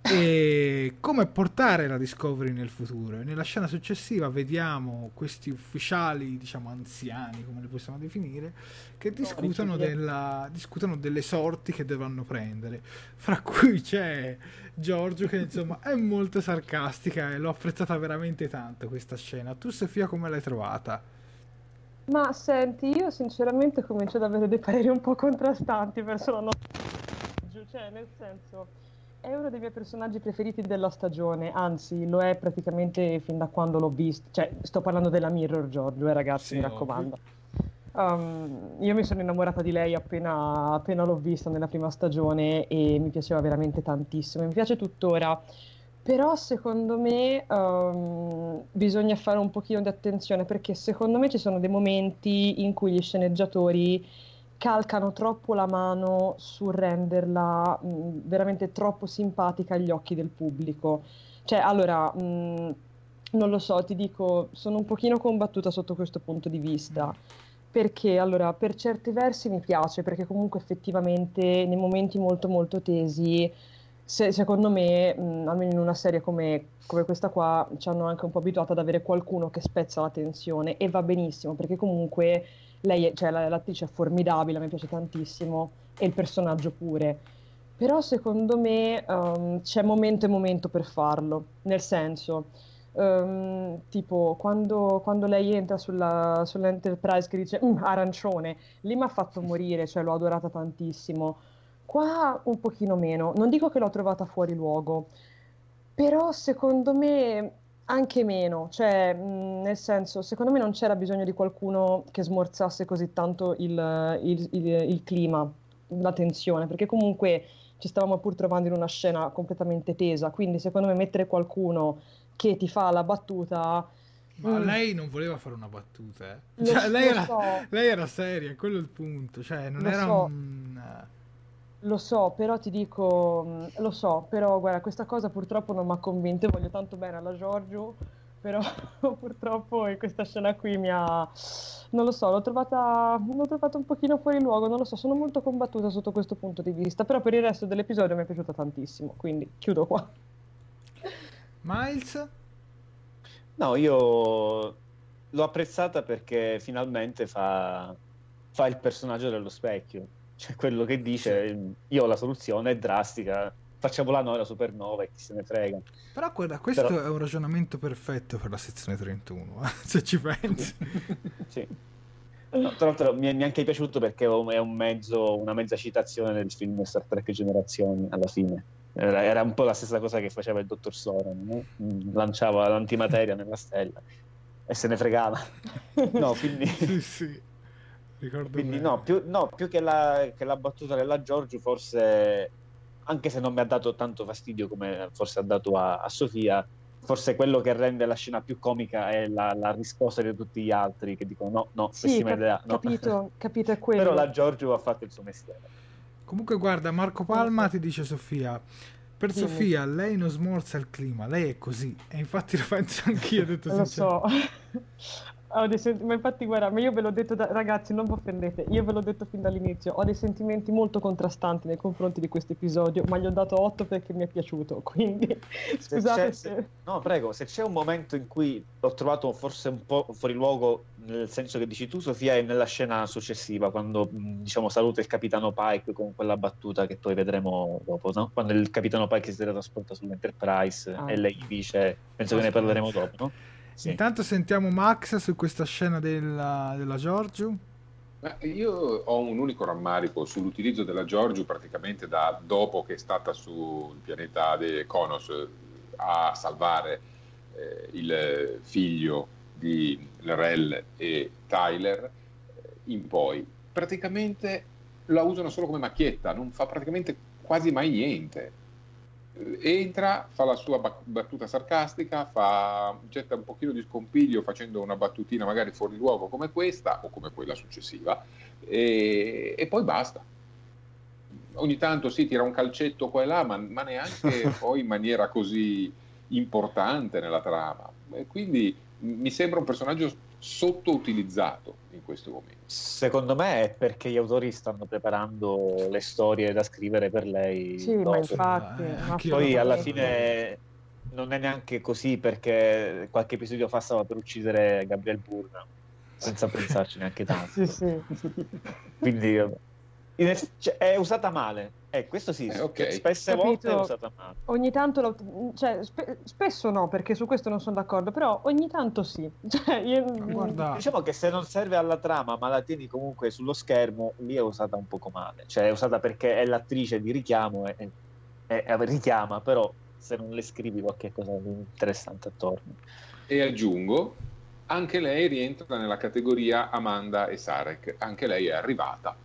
e come portare la Discovery nel futuro. E nella scena successiva vediamo questi ufficiali, diciamo anziani, come li possiamo definire, che discutono, della, discutono delle sorti che dovranno prendere. Fra cui c'è Giorgio che insomma è molto sarcastica e l'ho apprezzata veramente tanto questa scena. Tu Sofia come l'hai trovata? Ma senti, io sinceramente comincio ad avere dei pareri un po' contrastanti verso la nostra... Cioè, nel senso è uno dei miei personaggi preferiti della stagione, anzi lo è praticamente fin da quando l'ho visto, cioè sto parlando della Mirror Giorgio, eh ragazzi, sì, mi raccomando. Um, io mi sono innamorata di lei appena, appena, l'ho vista nella prima stagione e mi piaceva veramente tantissimo, mi piace tuttora, però secondo me um, bisogna fare un pochino di attenzione perché secondo me ci sono dei momenti in cui gli sceneggiatori calcano troppo la mano su renderla mh, veramente troppo simpatica agli occhi del pubblico. Cioè, allora, mh, non lo so, ti dico, sono un pochino combattuta sotto questo punto di vista. Perché, allora, per certi versi mi piace, perché comunque effettivamente nei momenti molto molto tesi, se, secondo me, mh, almeno in una serie come, come questa qua, ci hanno anche un po' abituato ad avere qualcuno che spezza la tensione e va benissimo, perché comunque lei, è, cioè l'attrice è formidabile, mi piace tantissimo, e il personaggio pure. Però secondo me um, c'è momento e momento per farlo, nel senso, um, tipo quando, quando, lei entra sulla, sull'Enterprise che dice mm, arancione, lì mi ha fatto morire, cioè l'ho adorata tantissimo. Qua un pochino meno, non dico che l'ho trovata fuori luogo, però secondo me anche meno, cioè, mh, nel senso, secondo me non c'era bisogno di qualcuno che smorzasse così tanto il, il, il, il clima, la tensione, perché comunque ci stavamo pur trovando in una scena completamente tesa, quindi secondo me mettere qualcuno che ti fa la battuta... Ma mm. lei non voleva fare una battuta, eh. cioè, lei, era, so. lei, era, seria, quello è il punto, cioè non lo era so. un... Lo so, però ti dico, mm, lo so, però guarda, questa cosa purtroppo non mi ha convinto, voglio tanto bene alla Giorgio, però purtroppo in questa scena qui mi ha, non lo so, l'ho trovata, l'ho trovata un pochino fuori luogo, non lo so, sono molto combattuta sotto questo punto di vista, però per il resto dell'episodio mi è piaciuta tantissimo, quindi chiudo qua. Miles? No, io l'ho apprezzata perché finalmente fa, fa il personaggio dello specchio cioè, quello che dice, sì. io ho la soluzione, è drastica, facciamola noi la supernova e chi se ne frega. Però guarda, questo Però... è un ragionamento perfetto per la sezione 31, eh, se ci pensi. sì. No, tra l'altro mi è, mi è, anche piaciuto perché è un mezzo, una mezza citazione del film Star Trek Generazioni alla fine. Era, era un po' la stessa cosa che faceva il dottor Soren, no? Mm, lanciava l'antimateria nella stella e se ne fregava. No, quindi... sì, sì Ricordo Quindi no più, no, più, che, la, che la battuta della Giorgio, forse, anche se non mi ha dato tanto fastidio come forse ha dato a, a Sofia, forse quello che rende la scena più comica è la, la risposta di tutti gli altri che dicono no, no, sì, cap- idea. No. Capito, capito è quello. Però la Giorgio ha fatto il suo mestiere. Comunque guarda, Marco Palma ti dice Sofia, per Dimmi. Sofia lei non smorza il clima, lei è così. E infatti lo penso anch'io, detto Lo so. Ho dei senti- ma infatti guarda, ma io ve l'ho detto da- ragazzi, non vi offendete, io ve l'ho detto fin dall'inizio, ho dei sentimenti molto contrastanti nei confronti di questo episodio, ma gli ho dato 8 perché mi è piaciuto, quindi se scusate se... No, prego, se c'è un momento in cui l'ho trovato forse un po' fuori luogo, nel senso che dici tu Sofia, è nella scena successiva, quando diciamo saluta il capitano Pike con quella battuta che poi vedremo dopo, no? Quando il capitano Pike si trasporta sull'Enterprise ah. e lei dice, penso che ne parleremo dopo, no? Sì. Intanto sentiamo Max su questa scena della, della Giorgio. io ho un unico rammarico sull'utilizzo della Giorgio praticamente da dopo che è stata sul pianeta dei Konos a salvare eh, il figlio di Lerell e Tyler eh, in poi. Praticamente la usano solo come macchietta, non fa praticamente quasi mai niente entra, fa la sua battuta sarcastica, fa, getta un pochino di scompiglio facendo una battutina magari fuori luogo come questa o come quella successiva e, e poi basta. Ogni tanto si tira un calcetto qua e là, ma, ma neanche poi in maniera così importante nella trama. E quindi mi sembra un personaggio sottoutilizzato in questo momento. Secondo me è perché gli autori stanno preparando le storie da scrivere per lei. Sì, dopo. ma infatti. Eh, ma poi alla fine non è neanche così perché qualche episodio fa stava per uccidere Gabriel Burna senza pensarci neanche tanto. sì, sì. Quindi cioè, è usata male. Eh, questo sì, eh, okay. spesse Capito. volte è usata male. Ogni tanto, lo, cioè, spe, spesso no, perché su questo non sono d'accordo, però ogni tanto sì. Cioè, io... Guarda. Diciamo che se non serve alla trama, ma la tieni comunque sullo schermo, lì è usata un poco male. Cioè, è usata perché è l'attrice di richiamo e, e, e richiama, però se non le scrivi qualche cosa di interessante attorno. E aggiungo, anche lei rientra nella categoria Amanda e Sarek, anche lei è arrivata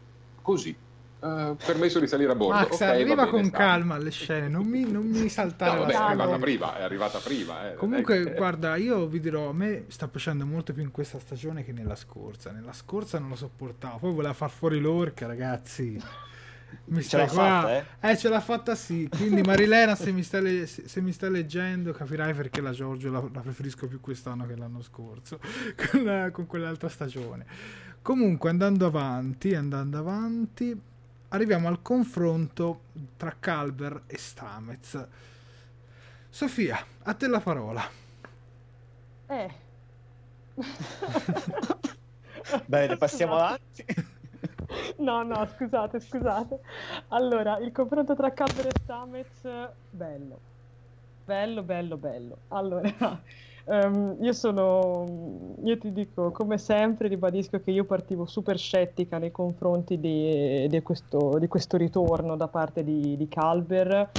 così. Uh, permesso di salire a bordo. Max, okay, arriva bene, con calma alle scene, non mi, non mi saltare. No, vabbè, è arrivata prima, è arrivata prima. Eh. Comunque, che... guarda, io vi dirò, a me sta piacendo molto più in questa stagione che nella scorsa. Nella scorsa non lo sopportavo, poi voleva far fuori l'orca, ragazzi. Mi ce l'ha qua. fatta, eh? eh? ce l'ha fatta sì. Quindi Marilena, se mi, sta le... se mi sta leggendo, capirai perché la Giorgio la, la preferisco più quest'anno che l'anno scorso, con, con quell'altra stagione. Comunque, andando avanti, andando avanti, arriviamo al confronto tra Calber e Stamez. Sofia, a te la parola. Eh. Bene, passiamo avanti. No, no, scusate, scusate. Allora, il confronto tra Calber e Stamez, bello. Bello, bello, bello. Allora, Um, io sono, io ti dico, come sempre, ribadisco che io partivo super scettica nei confronti di, di, questo, di questo, ritorno da parte di, di, Calber.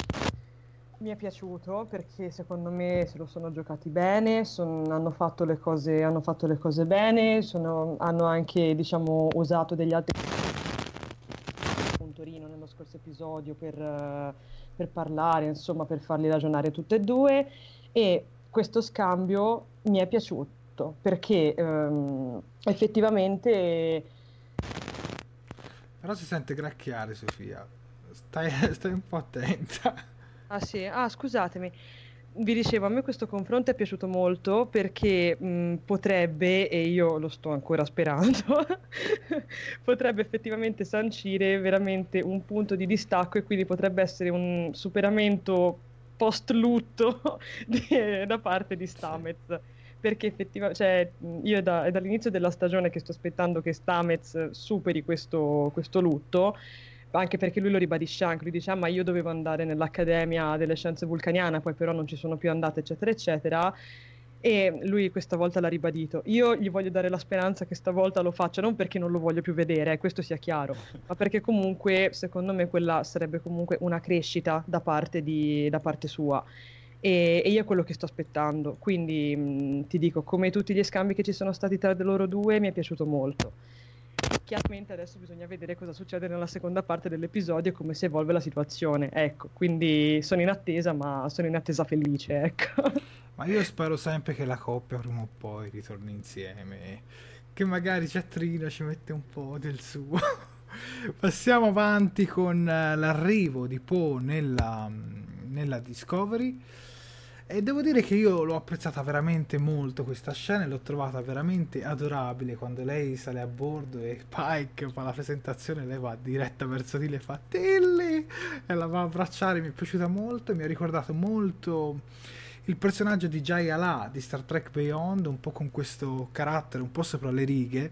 Mi è piaciuto perché secondo me se lo sono giocati bene, son, hanno, fatto cose, hanno, fatto le cose, bene, sono, hanno anche diciamo, usato degli altri puntorino nello scorso episodio per, per parlare, insomma, per farli ragionare tutte e due. E questo scambio mi è piaciuto perché ehm, effettivamente... Però si sente gracchiare Sofia, stai, stai un po' attenta. Ah sì, ah scusatemi. Vi dicevo, a me questo confronto è piaciuto molto perché mh, potrebbe, e io lo sto ancora sperando, potrebbe effettivamente sancire veramente un punto di distacco e quindi potrebbe essere un superamento post-lutto da parte di Stamez. Perché effettivamente, cioè, io è, da, è, dall'inizio della stagione che sto aspettando che Stamez superi questo, questo lutto anche perché lui lo ribadisce anche, lui dice ah, ma io dovevo andare nell'Accademia delle Scienze Vulcaniana, poi però non ci sono più andate, eccetera, eccetera, e lui questa volta l'ha ribadito. Io gli voglio dare la speranza che stavolta lo faccia, non perché non lo voglio più vedere, eh, questo sia chiaro, ma perché comunque, secondo me, quella sarebbe comunque una crescita da parte, di, da parte sua. E, e, io è quello che sto aspettando. Quindi mh, ti dico, come tutti gli scambi che ci sono stati tra loro due, mi è piaciuto molto. Chiaramente adesso bisogna vedere cosa succede nella seconda parte dell'episodio e come si evolve la situazione. Ecco, quindi sono in attesa, ma sono in attesa felice, ecco. Ma io spero sempre che la coppia prima o poi ritorni insieme. Che magari Ciatrina ci mette un po' del suo. Passiamo avanti con eh, l'arrivo di Poe nella, nella Discovery. E devo dire che io l'ho apprezzata veramente molto questa scena e l'ho trovata veramente adorabile quando lei sale a bordo e Pike fa la presentazione, lei va diretta verso di lei e fa Tilly e la va a abbracciare, mi è piaciuta molto mi ha ricordato molto il personaggio di Jay Ala di Star Trek Beyond, un po' con questo carattere un po' sopra le righe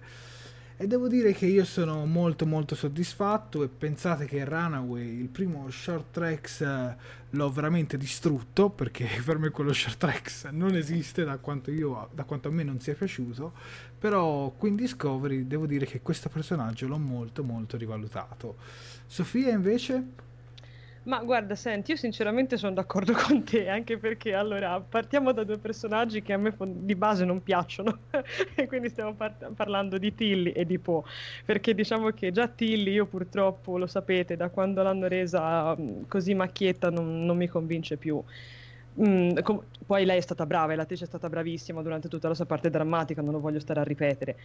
e devo dire che io sono molto molto soddisfatto e pensate che Runaway, il primo short tracks, eh, l'ho veramente distrutto perché per me quello short tracks non esiste da quanto, io, da quanto a me non sia piaciuto, però qui in Discovery devo dire che questo personaggio l'ho molto molto rivalutato. Sofia invece? Ma guarda, senti, io sinceramente sono d'accordo con te, anche perché allora partiamo da due personaggi che a me di base non piacciono, e quindi stiamo par- parlando di Tilly e di Poe, perché diciamo che già Tilly, io purtroppo lo sapete, da quando l'hanno resa mm, così macchietta non, non mi convince più. Mm, com- poi lei è stata brava e l'attrice è stata bravissima durante tutta la sua parte drammatica, non lo voglio stare a ripetere.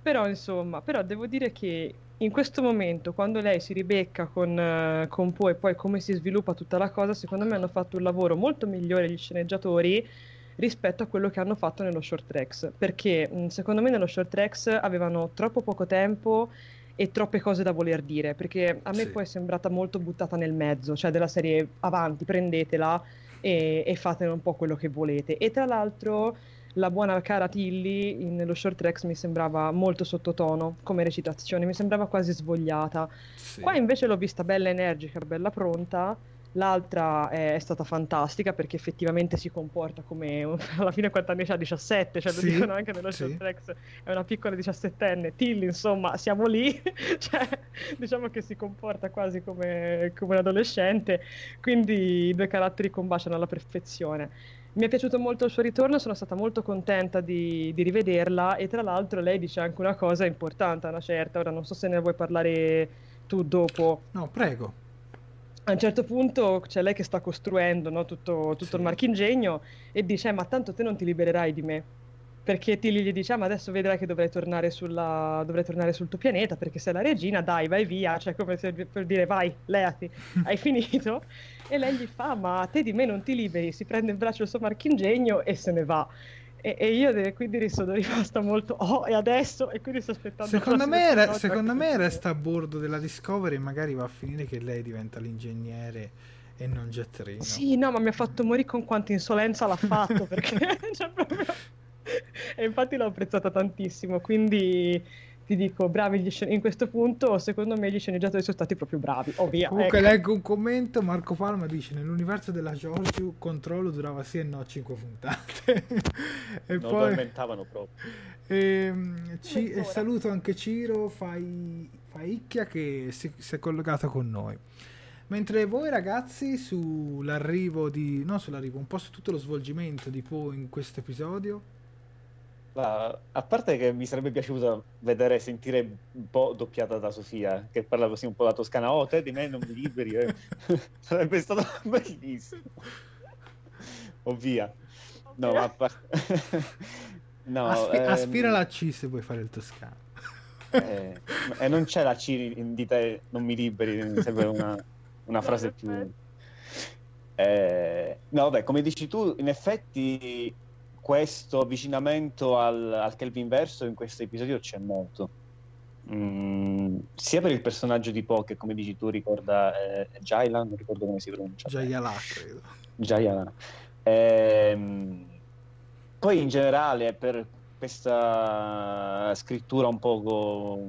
Però insomma, però devo dire che in questo momento, quando lei si ribecca con, uh, con Poe e poi come si sviluppa tutta la cosa, secondo me hanno fatto un lavoro molto migliore gli sceneggiatori rispetto a quello che hanno fatto nello short tracks. Perché mh, mm, secondo me nello short tracks avevano troppo poco tempo e troppe cose da voler dire. Perché a me sì. poi è sembrata molto buttata nel mezzo, cioè della serie avanti, prendetela e, e fatene un po' quello che volete. E tra l'altro la buona cara Tilly nello short tracks mi sembrava molto sottotono come recitazione, mi sembrava quasi svogliata. Sì. Qua invece l'ho vista bella energica, bella pronta. L'altra è, stata fantastica perché effettivamente si comporta come alla fine quanti anni ha? 17, cioè lo sì, dicono anche nello sì. short tracks, è una piccola diciassettenne. Tilly, insomma, siamo lì, cioè, diciamo che si comporta quasi come, come un adolescente, quindi i due caratteri combaciano alla perfezione. Mi è piaciuto molto il suo ritorno, sono stata molto contenta di, di, rivederla e tra l'altro lei dice anche una cosa importante, una certa, ora non so se ne vuoi parlare tu dopo. No, prego. A un certo punto c'è lei che sta costruendo no, tutto, tutto sì. il marchingegno e dice eh, ma tanto te non ti libererai di me perché Tilly gli dice ah, ma adesso vedrai che dovrai tornare, sulla, dovrai tornare sul tuo pianeta perché sei la regina, dai vai via, cioè come per dire vai, leati, hai finito? E lei gli fa ma te di me non ti liberi. Si prende in braccio il suo marchingegno e se ne va. E, e io de- quindi sono rimasta molto oh e adesso? E quindi sto aspettando secondo me, re- secondo me resta a bordo della Discovery e magari va a finire che lei diventa l'ingegnere e non Jettrino sì no ma mi ha fatto morire con quanta insolenza l'ha fatto perché cioè, proprio... e infatti l'ho apprezzata tantissimo quindi ti dico, bravi gli scen- in questo punto, secondo me gli sceneggiatori sono stati proprio bravi. Oh, via, Comunque ecco. leggo un commento, Marco Palma dice, nell'universo della Giorgio controllo durava sì e no 5 puntate. e non poi... lo proprio. E, ehm, ci, e saluto anche Ciro Fai, Faicchia che si, si è collegato con noi. Mentre voi ragazzi sull'arrivo di... non sull'arrivo, un po' su tutto lo svolgimento di Poe in questo episodio, ma a parte che mi sarebbe piaciuto vedere, sentire un po' doppiata da Sofia, che parla così un po' la toscana, oh te di me non mi liberi, eh. sarebbe stato bellissimo. Ovvia. No, ma a parte... no, Aspi- ehm... Aspira la C se vuoi fare il toscano. eh, e non c'è la C in di te non mi liberi, serve una, una frase più... Eh, no, vabbè, come dici tu, in effetti questo avvicinamento al, al Kelvin verso in questo episodio c'è molto. Mm, sia per il personaggio di Poe che come dici tu ricorda eh, Jaila, non ricordo come si pronuncia. Jayala, credo. Jayala. Ehm, poi in generale per questa scrittura un poco,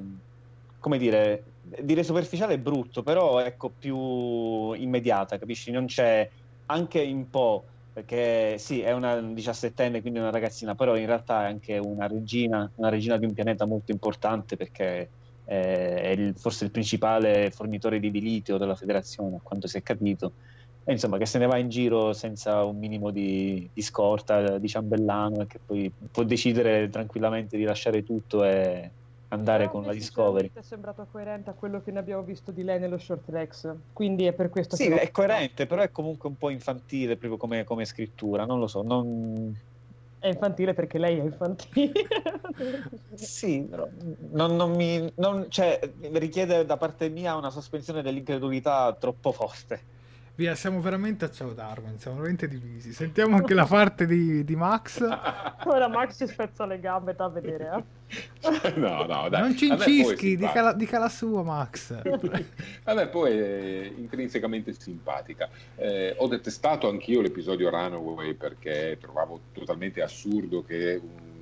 come dire, dire superficiale è brutto, però ecco più immediata, capisci? Non c'è anche in Poe perché sì, è una diciassettenne, quindi una ragazzina, però in realtà è anche una regina, una regina di un pianeta molto importante perché eh, è il, forse il principale fornitore di dilitio della federazione, a quanto si è capito. E insomma, che se ne va in giro senza un minimo di, di scorta, di ciambellano, e che poi può decidere tranquillamente di lasciare tutto e, andare Però con la Discovery. È sembrato coerente a quello che ne abbiamo visto di lei nello short tracks, quindi è per questo sì, che... Sì, è coerente, però è comunque un po' infantile proprio come, come scrittura, non lo so, non... È infantile perché lei è infantile. sì, però non, non mi, non, cioè, richiede da parte mia una sospensione dell'incredulità troppo forte. Via, siamo veramente a ciao Darwin, siamo veramente divisi. Sentiamo anche la parte di, di Max. Ora Max ci spezza le gambe da vedere. Eh? no, no, dai. Non ci incischi, dica la, dica la, sua Max. Vabbè, poi è intrinsecamente simpatica. Eh, ho detestato anch'io l'episodio Runaway perché trovavo totalmente assurdo che un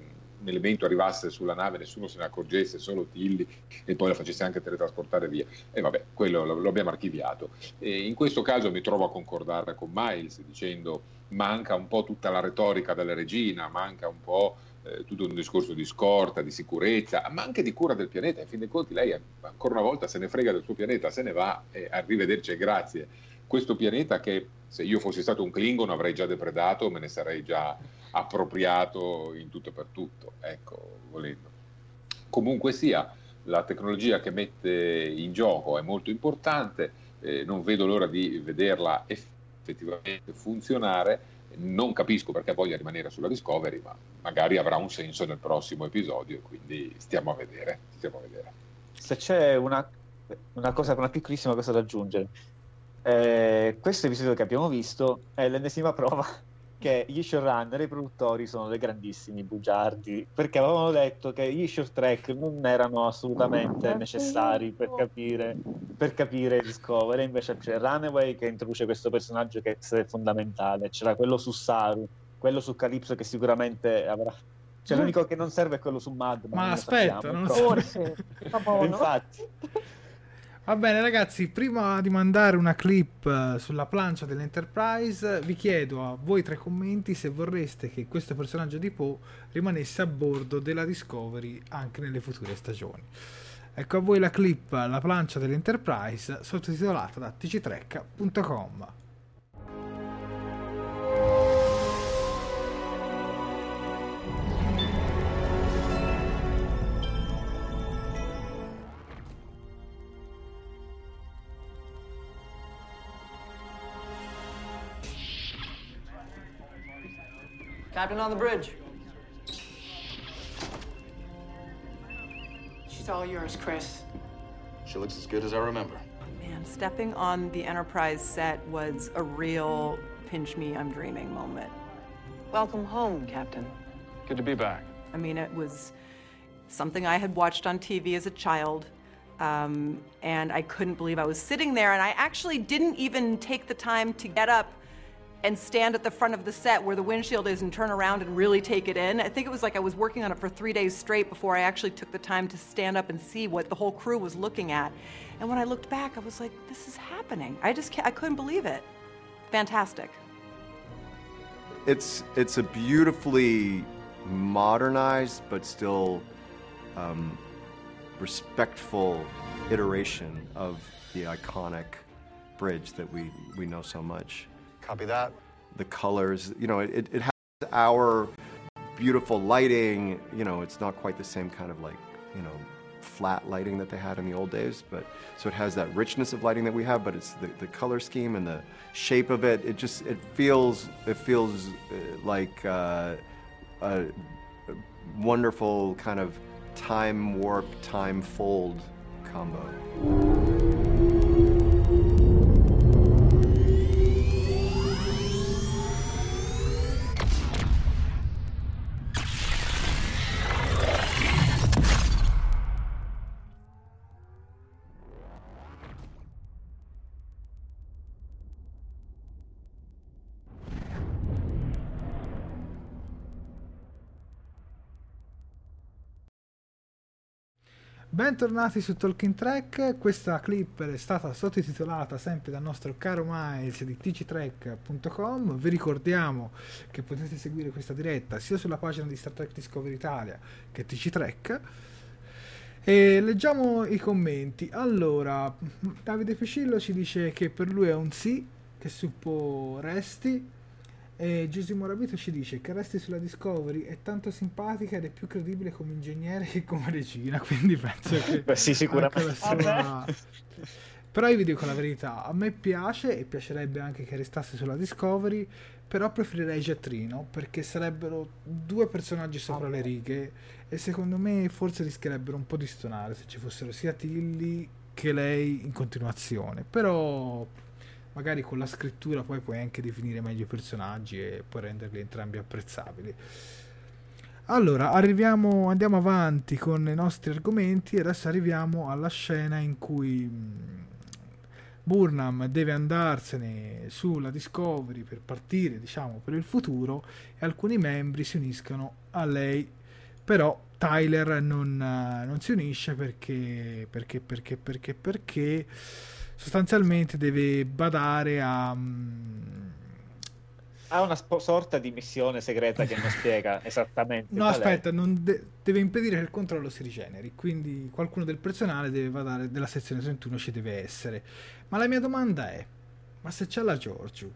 un elemento arrivasse sulla nave, nessuno se ne accorgesse, solo Tilly, e poi la facesse anche teletrasportare via. E vabbè, quello lo, lo abbiamo archiviato. E in questo caso mi trovo a concordare con Miles dicendo manca un po' tutta la retorica della regina, manca un po' eh, tutto un discorso di scorta, di sicurezza, ma anche di cura del pianeta. In fin dei conti lei ancora una volta se ne frega del suo pianeta, se ne va e arrivederci e grazie. Questo pianeta che se io fossi stato un Klingon avrei già depredato, me ne sarei già appropriato in tutto e per tutto, ecco, volendo. Comunque sia, la tecnologia che mette in gioco è molto importante, eh, non vedo l'ora di vederla effettivamente funzionare, non capisco perché voglia rimanere sulla Discovery, ma magari avrà un senso nel prossimo episodio, quindi stiamo a vedere. Stiamo a vedere. Se c'è una, una, cosa, una piccolissima cosa da aggiungere, eh, questo episodio che abbiamo visto è l'ennesima prova che gli showrunner e i produttori sono dei grandissimi bugiardi perché avevano detto che gli short track non erano assolutamente necessari per capire, per capire Discovery. Invece c'è Runaway che introduce questo personaggio che è fondamentale. C'era quello su Saru quello su Calypso che sicuramente avrà cioè, l'unico che non serve è quello su Mad ma aspetta non forse infatti Va bene ragazzi, prima di mandare una clip eh, sulla plancia dell'Enterprise vi chiedo a voi tre commenti se vorreste che questo personaggio di Poe rimanesse a bordo della Discovery anche nelle future stagioni. Ecco a voi la clip La plancia dell'Enterprise sottotitolata da tctrek.com. Captain on the bridge. She's all yours, Chris. She looks as good as I remember. Man, stepping on the Enterprise set was a real pinch me, I'm dreaming moment. Welcome home, Captain. Good to be back. I mean, it was something I had watched on TV as a child. Um, and I couldn't believe I was sitting there, and I actually didn't even take the time to get up and stand at the front of the set where the windshield is and turn around and really take it in. I think it was like I was working on it for three days straight before I actually took the time to stand up and see what the whole crew was looking at. And when I looked back, I was like, this is happening. I just I couldn't believe it. Fantastic. It's it's a beautifully modernized but still um, respectful iteration of the iconic bridge that we, we know so much. Copy that. The colors, you know, it, it has our beautiful lighting. You know, it's not quite the same kind of like, you know, flat lighting that they had in the old days, but so it has that richness of lighting that we have, but it's the, the color scheme and the shape of it. It just it feels it feels uh, like uh, a, a wonderful kind of time warp, time fold combo. Bentornati su Talking Track, questa clip è stata sottotitolata sempre dal nostro caro Miles di tctrack.com, vi ricordiamo che potete seguire questa diretta sia sulla pagina di Star Trek Discovery Italia che TCTrack e leggiamo i commenti. Allora, Davide Pescillo ci dice che per lui è un sì, che suppo resti E Giusimo Rabito ci dice che resti sulla Discovery è tanto simpatica ed è più credibile come ingegnere che come regina, quindi penso che... Beh, sì, sicuramente. Sua... Però io vi dico la verità, a me piace e piacerebbe anche che restasse sulla Discovery, però preferirei Jettrino perché sarebbero due personaggi sopra le righe e secondo me forse rischierebbero un po' di stonare se ci fossero sia Tilly che lei in continuazione. Però magari con la scrittura poi puoi anche definire meglio i personaggi e poi renderli entrambi apprezzabili. Allora, arriviamo, andiamo avanti con i nostri argomenti e adesso arriviamo alla scena in cui Burnham deve andarsene sulla Discovery per partire, diciamo, per il futuro e alcuni membri si uniscono a lei. Però Tyler non, non si unisce perché, perché, perché, perché, perché sostanzialmente deve badare a... Um... Ha una sp- sorta di missione segreta che non spiega esattamente. No, aspetta, de- deve impedire che il controllo si rigeneri. Quindi qualcuno del personale deve badare, della sezione 31 ci deve essere. Ma la mia domanda è: ma se c'è la Giorgio,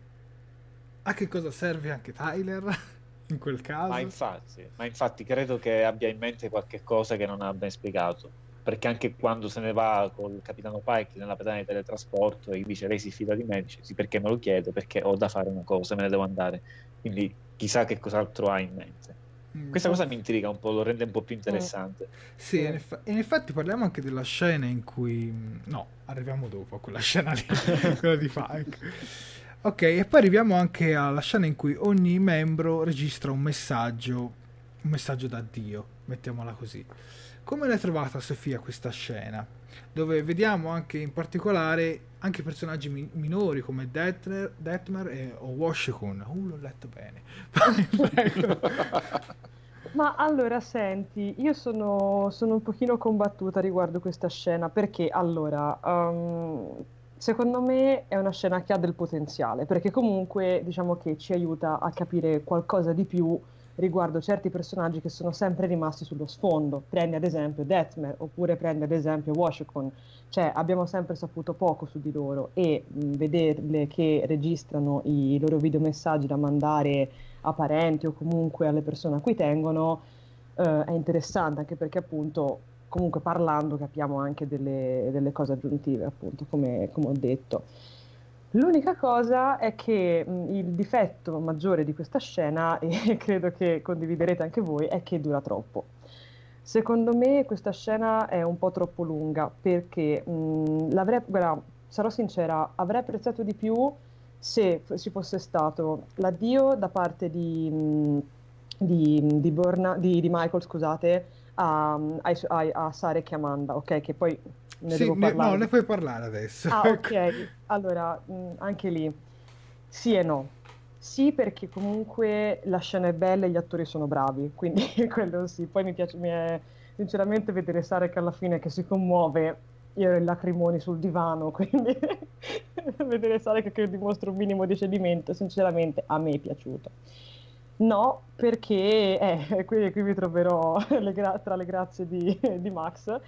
a che cosa serve anche Tyler? in quel caso. Ma infatti, ma infatti credo che abbia in mente qualche cosa che non ha ben spiegato perché anche quando se ne va col capitano Pike nella pedana di teletrasporto e dice lei si fida di me, dice sì perché me lo chiedo, perché ho da fare una cosa, me ne devo andare, quindi chissà che cos'altro ha in mente. Mm, Questa cosa mi intriga un po', lo rende un po' più interessante. Sì, in, eff- in, effetti parliamo anche della scena in cui... No, arriviamo dopo a quella scena lì, quella di Pike. Ok, e poi arriviamo anche alla scena in cui ogni membro registra un messaggio, un messaggio da Dio, mettiamola così. Come l'hai trovata Sofia questa scena? Dove vediamo anche in particolare anche personaggi mi- minori come Detmer, Detmer e o Washington. Uh, l'ho letto bene. Ma allora, senti, io sono, sono, un pochino combattuta riguardo questa scena perché allora, um, secondo me è una scena che ha del potenziale, perché comunque diciamo che ci aiuta a capire qualcosa di più riguardo certi personaggi che sono sempre rimasti sullo sfondo. Prendi ad esempio Detmer oppure prendi ad esempio Washington. Cioè abbiamo sempre saputo poco su di loro e mh, vederle che registrano i loro videomessaggi da mandare a parenti o comunque alle persone a cui tengono eh, è interessante anche perché appunto comunque parlando capiamo anche delle, delle cose aggiuntive appunto come, come ho detto. L'unica cosa è che mh, il difetto maggiore di questa scena, e credo che condividerete anche voi, è che dura troppo. Secondo me questa scena è un po' troppo lunga perché mh, l'avrei, guarda, sarò sincera, avrei apprezzato di più se ci fosse stato l'addio da parte di, di, di, Borna, di, di Michael, scusate, a, a, a, Sarek e Amanda, ok? Che poi ne sì, ne, no, ne puoi parlare adesso. Ah, ok. Allora, mh, mm, anche lì, sì e no. Sì, perché comunque la scena è bella e gli attori sono bravi, quindi quello sì. Poi mi piace, mi è, sinceramente, vedere Sarek alla fine che si commuove. Io ero in lacrimoni sul divano, quindi vedere Sarek che dimostra un minimo di cedimento, sinceramente, a me è piaciuto. No, perché eh, qui, qui mi troverò le gra- tra le grazie di, di Max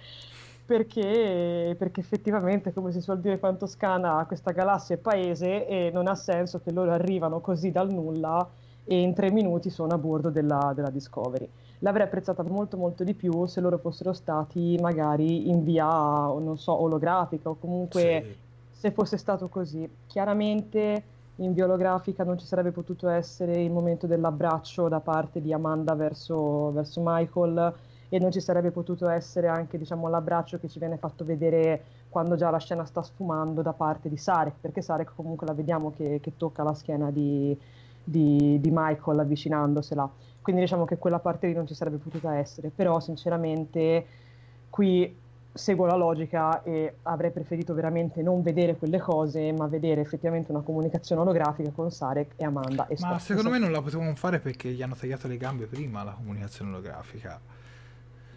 perché, perché, effettivamente, come si suol dire qua in Toscana, questa galassia è paese e non ha senso che loro arrivano così dal nulla e in tre minuti sono a bordo della, della Discovery. L'avrei apprezzata molto molto di più se loro fossero stati magari in via, non so, olografica o comunque sì. se fosse stato così. Chiaramente in via olografica non ci sarebbe potuto essere il momento dell'abbraccio da parte di Amanda verso, verso Michael e non ci sarebbe potuto essere anche diciamo, l'abbraccio che ci viene fatto vedere quando già la scena sta sfumando da parte di Sarek, perché Sarek comunque la vediamo che, che tocca la schiena di, di, di, Michael avvicinandosela. Quindi diciamo che quella parte lì non ci sarebbe potuta essere, però sinceramente qui seguo la logica e avrei preferito veramente non vedere quelle cose, ma vedere effettivamente una comunicazione olografica con Sarek e Amanda. E ma secondo me non la potevamo fare perché gli hanno tagliato le gambe prima la comunicazione olografica.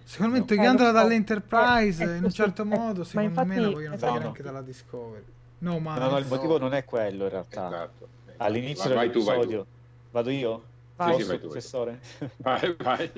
Secondo me no. eh, dall'Enterprise eh, in un certo eh, modo, secondo infatti, me la vogliono esatto. togliere anche dalla Discovery. No, ma no, no, il motivo non è quello in realtà. Esatto. All'inizio vai, dell'episodio, tu, vado io? Vai, sì, vai professore. Vai, vai.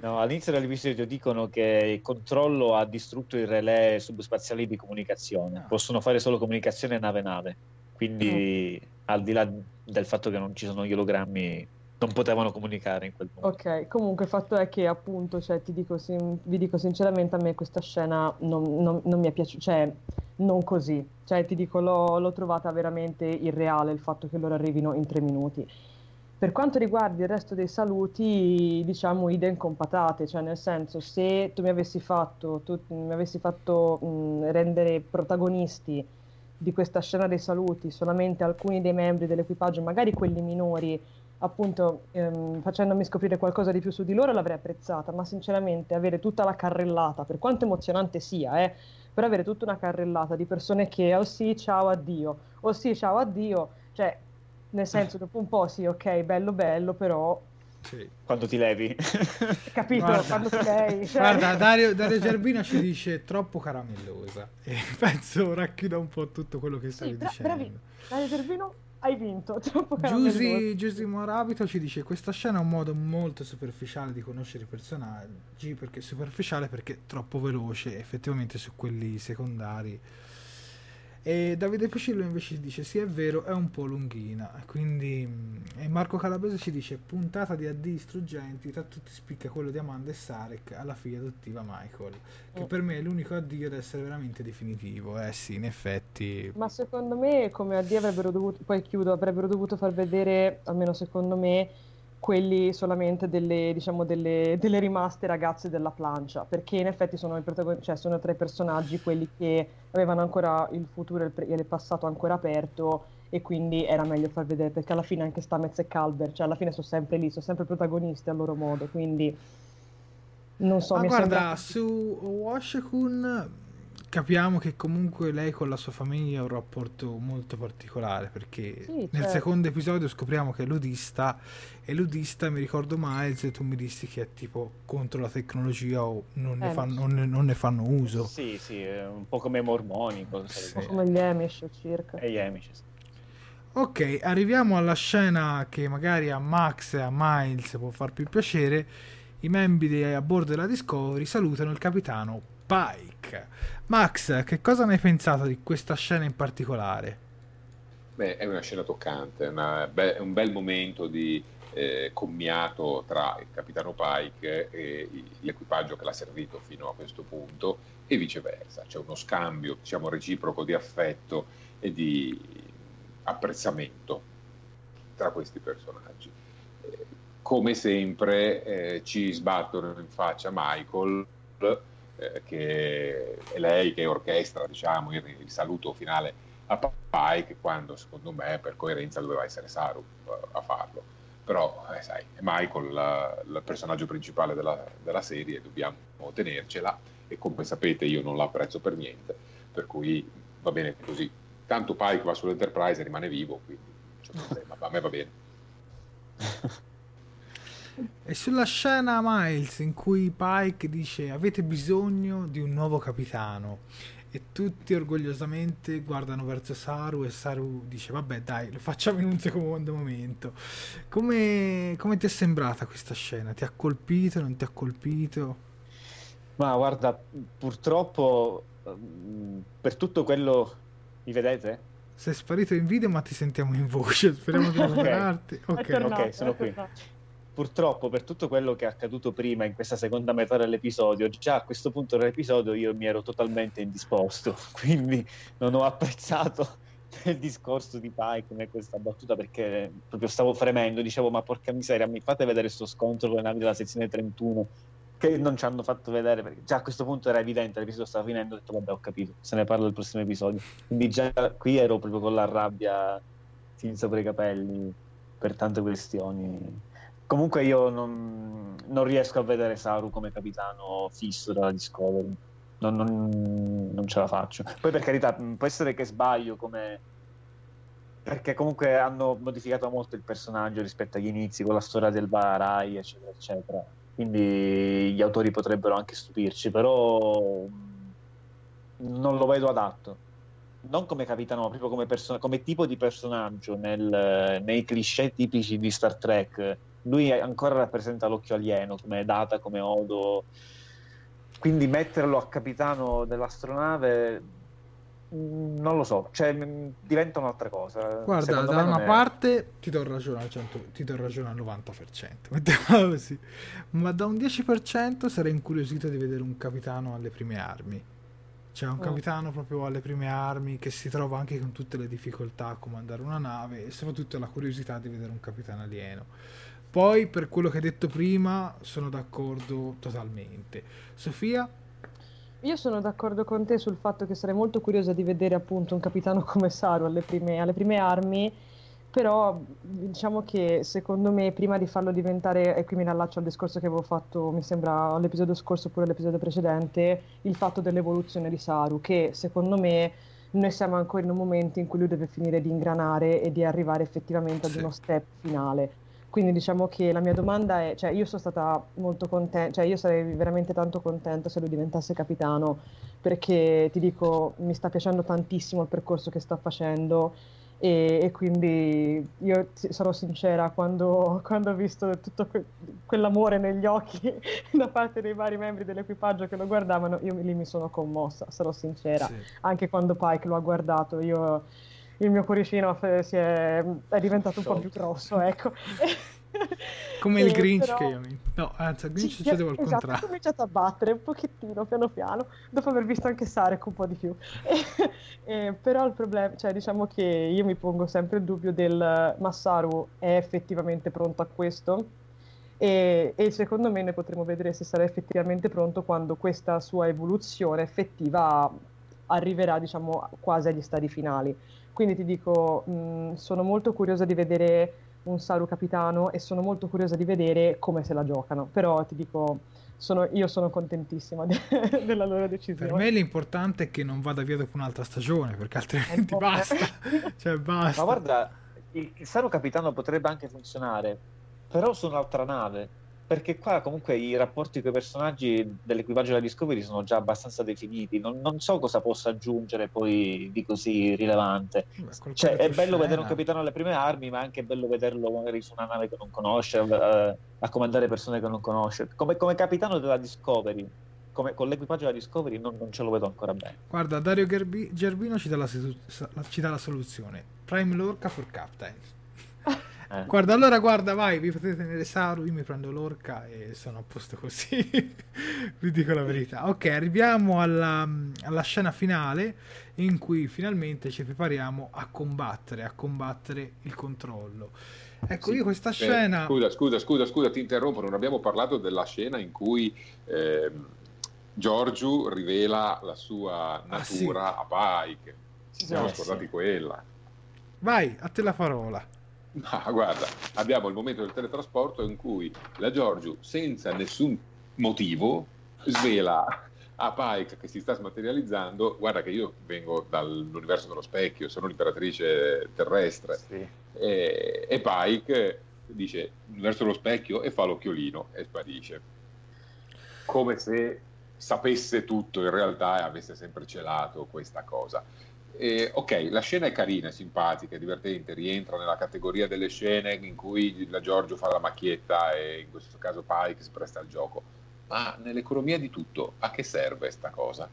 No, all'inizio dell'episodio dicono che il controllo ha distrutto i relè subspaziali di comunicazione. No. Ah. Possono fare solo comunicazione nave-nave. Quindi, mm. al di là del fatto che non ci sono gli ologrammi non potevano comunicare in quel modo. Ok, comunque il fatto è che appunto, cioè, ti dico, vi dico sinceramente, a me questa scena non, non, non mi è piaciuta, cioè non così, cioè ti dico l'ho, l'ho, trovata veramente irreale il fatto che loro arrivino in tre minuti. Per quanto riguarda il resto dei saluti, diciamo idem con patate, cioè nel senso se tu mi avessi fatto, tu mi avessi fatto mh, rendere protagonisti di questa scena dei saluti solamente alcuni dei membri dell'equipaggio, magari quelli minori, appunto ehm, facendomi scoprire qualcosa di più su di loro l'avrei apprezzata, ma sinceramente avere tutta la carrellata, per quanto emozionante sia, eh, per avere tutta una carrellata di persone che oh sì, ciao, addio, oh sì, ciao, addio, cioè nel senso dopo un po' sì, ok, bello bello, però sì. Quando ti levi. Capito? Guarda, quando ti levi. Cioè... Guarda, Dario, Dario Gerbino ci dice troppo caramellosa. E penso racchiuda un po' tutto quello che stavi sì, dicendo. Bravi. Dario Gerbino hai vinto. Troppo Giusy, Giusy Morabito ci dice: Questa scena è un modo molto superficiale di conoscere i personaggi. Perché superficiale? Perché troppo veloce. Effettivamente, su quelli secondari e Davide Fucillo invece dice: Sì, è vero, è un po' lunghina. Quindi, e Marco Calabrese ci dice: Puntata di addii struggenti. Tra tutti spicca quello di Amanda e Sarek alla figlia adottiva Michael. Che oh. per me è l'unico addio ad essere veramente definitivo. Eh sì, in effetti. Ma secondo me, come addio avrebbero dovuto. Poi chiudo, avrebbero dovuto far vedere, almeno secondo me quelli solamente delle, diciamo, delle, delle, rimaste ragazze della plancia, perché in effetti sono, protagon- cioè sono tra i personaggi quelli che avevano ancora il futuro e il, passato ancora aperto e quindi era meglio far vedere, perché alla fine anche Stamez e Calder, cioè alla fine sono sempre lì, sono sempre protagonisti a loro modo, quindi non so. Ma guarda, sembra... su Washakun capiamo che comunque lei con la sua famiglia ha un rapporto molto particolare perché sì, nel certo. secondo episodio scopriamo che è ludista e ludista mi ricordo Miles e tu mi dissi che è tipo contro la tecnologia o non, eh, ne, fanno, non, ne, non ne, fanno, uso sì sì un po' come i mormoni sì. un po' come gli Amish circa e gli Amish sì. ok arriviamo alla scena che magari a Max e a Miles può far più piacere i membri a bordo della Discovery salutano il capitano Pike. Max, che cosa ne hai pensato di questa scena in particolare? Beh, è una scena toccante, una, beh, è un bel momento di eh, commiato tra il capitano Pike e l'equipaggio che l'ha servito fino a questo punto e viceversa. C'è uno scambio diciamo, reciproco di affetto e di apprezzamento tra questi personaggi. Eh, come sempre eh, ci sbattono in faccia Michael eh, che è lei che orchestra diciamo, il, il, saluto finale a Pike quando secondo me per coerenza doveva essere Saru eh, a farlo. Però eh, sai, è Michael il personaggio principale della, della serie dobbiamo tenercela e come sapete io non l'apprezzo per niente per cui va bene così. Tanto Pike va sull'Enterprise e rimane vivo quindi non c'è problema a me va bene E sulla scena Miles in cui Pike dice avete bisogno di un nuovo capitano e tutti orgogliosamente guardano verso Saru e Saru dice vabbè dai lo facciamo in un secondo momento. Come, come ti è sembrata questa scena? Ti ha colpito? Non ti ha colpito? Ma guarda, purtroppo mm, per tutto quello mi vedete? Sei sparito in video ma ti sentiamo in voce, speriamo di okay. ok, ok, sono qui purtroppo per tutto quello che è accaduto prima in questa seconda metà dell'episodio, già a questo punto dell'episodio io mi ero totalmente indisposto, quindi non ho apprezzato il discorso di Pike né questa battuta perché proprio stavo fremendo, dicevo ma porca miseria mi fate vedere questo scontro con le navi della sezione 31 che non ci hanno fatto vedere? Perché già a questo punto era evidente, l'episodio stava finendo, ho detto vabbè ho capito, se ne parla del prossimo episodio, quindi già qui ero proprio con la rabbia fin sopra i capelli per tante questioni Comunque io non, non, riesco a vedere Saru come capitano fisso della Discovery. Non, non, non, ce la faccio. Poi per carità, può essere che sbaglio come... Perché comunque hanno modificato molto il personaggio rispetto agli inizi con la storia del Barai, eccetera, eccetera. Quindi gli autori potrebbero anche stupirci, però non lo vedo adatto. Non come capitano, ma proprio come, person- come tipo di personaggio nel, nei cliché tipici di Star Trek lui ancora rappresenta l'occhio alieno come Data, come Odo. Quindi metterlo a capitano dell'astronave Mm, non lo so, cioè mm, diventa un'altra cosa. Guarda, Secondo da una è- parte ti do ragione al, 100 ti do ragione al 90%, mettiamola così. ma da un 10% sarei incuriosito di vedere un capitano alle prime armi. Cioè un Mm. capitano proprio alle prime armi che si trova anche con tutte le difficoltà a comandare una nave e soprattutto la curiosità di vedere un capitano alieno. Poi per quello che hai detto prima sono d'accordo totalmente. Sofia? Io sono d'accordo con te sul fatto che sarei molto curiosa di vedere appunto un capitano come Saru alle prime, alle prime armi, però diciamo che secondo me prima di farlo diventare, e qui mi riallaccio al discorso che avevo fatto, mi sembra all'episodio scorso oppure all'episodio precedente, il fatto dell'evoluzione di Saru, che secondo me noi siamo ancora in un momento in cui lui deve finire di ingranare e di arrivare effettivamente ad Sì. uno step finale. Quindi diciamo che la mia domanda è, cioè io sono stata molto contenta, cioè io sarei veramente tanto contenta se lui diventasse capitano, perché ti dico, mi sta piacendo tantissimo il percorso che sta facendo e, e quindi io ti- sarò sincera, quando, quando ho visto tutto que- quell'amore negli occhi da parte dei vari membri dell'equipaggio che lo guardavano, io lì mi sono commossa, sarò sincera Sì. anche quando Pike lo ha guardato, io, il mio cuoricino si è, è diventato un po' più grosso, ecco. Come il Eh, Grinch però- che io mi... No, anzi, al Grinch Sì, succedeva il esatto, ho contrario. cominciato a battere un pochettino, piano piano, dopo aver visto anche Sarek un po' di più. Eh, però il problema, cioè diciamo che io mi pongo sempre il dubbio del Massaru è effettivamente pronto a questo e, e secondo me ne potremo vedere se sarà effettivamente pronto quando questa sua evoluzione effettiva arriverà, diciamo, quasi agli stadi finali. Quindi ti dico, mh, sono molto curiosa di vedere un Saru capitano e sono molto curiosa di vedere come se la giocano. Però ti dico, sono- io sono contentissima de- della loro decisione. Per me l'importante è che non vada via dopo un'altra stagione, perché altrimenti basta. Cioè, Ma basta. guarda, il, il Saro Capitano potrebbe anche funzionare, però su un'altra nave. Perché qua comunque i rapporti con i personaggi dell'equipaggio della Discovery sono già abbastanza definiti. Non, non so cosa possa aggiungere poi di così rilevante. Cioè, è bello vedere un capitano alle prime armi, ma è anche bello vederlo magari su una nave che non conosce, eh, a comandare persone che non conosce. Come, come capitano della Discovery, come, con l'equipaggio della Discovery, non, non ce lo vedo ancora bene. Guarda, Dario Gerbi- Gerbino ci dà, la ci dà la soluzione. Prime Lorca for Captain. Eh. Guarda, allora guarda, vai, vi potete tenere Saru, io mi prendo l'orca e sono a posto così. vi dico la verità. Ok, arriviamo alla, alla scena finale in cui finalmente ci prepariamo a combattere, a combattere il controllo. Ecco, Sì, io questa eh, scena... Scusa, scusa, scusa, scusa, ti interrompo. Non abbiamo parlato della scena in cui ehm, Giorgio rivela la sua Ah, sì. natura a Pike. Ci siamo Eh, scordati sì. quella. Vai, a te la parola. Ma guarda, abbiamo il momento del teletrasporto in cui la Giorgio, senza nessun motivo, svela a Pike che si sta smaterializzando. Guarda che io vengo dall'universo dello specchio, sono l'imperatrice terrestre. Sì. E, e Pike dice verso lo specchio e fa l'occhiolino e sparisce come se sapesse tutto in realtà e avesse sempre celato questa cosa E, ok la scena è carina, è simpatica, è divertente rientra nella categoria delle scene in cui la Giorgio fa la macchietta e in questo caso Pike si presta al gioco ma nell'economia di tutto a che serve sta cosa?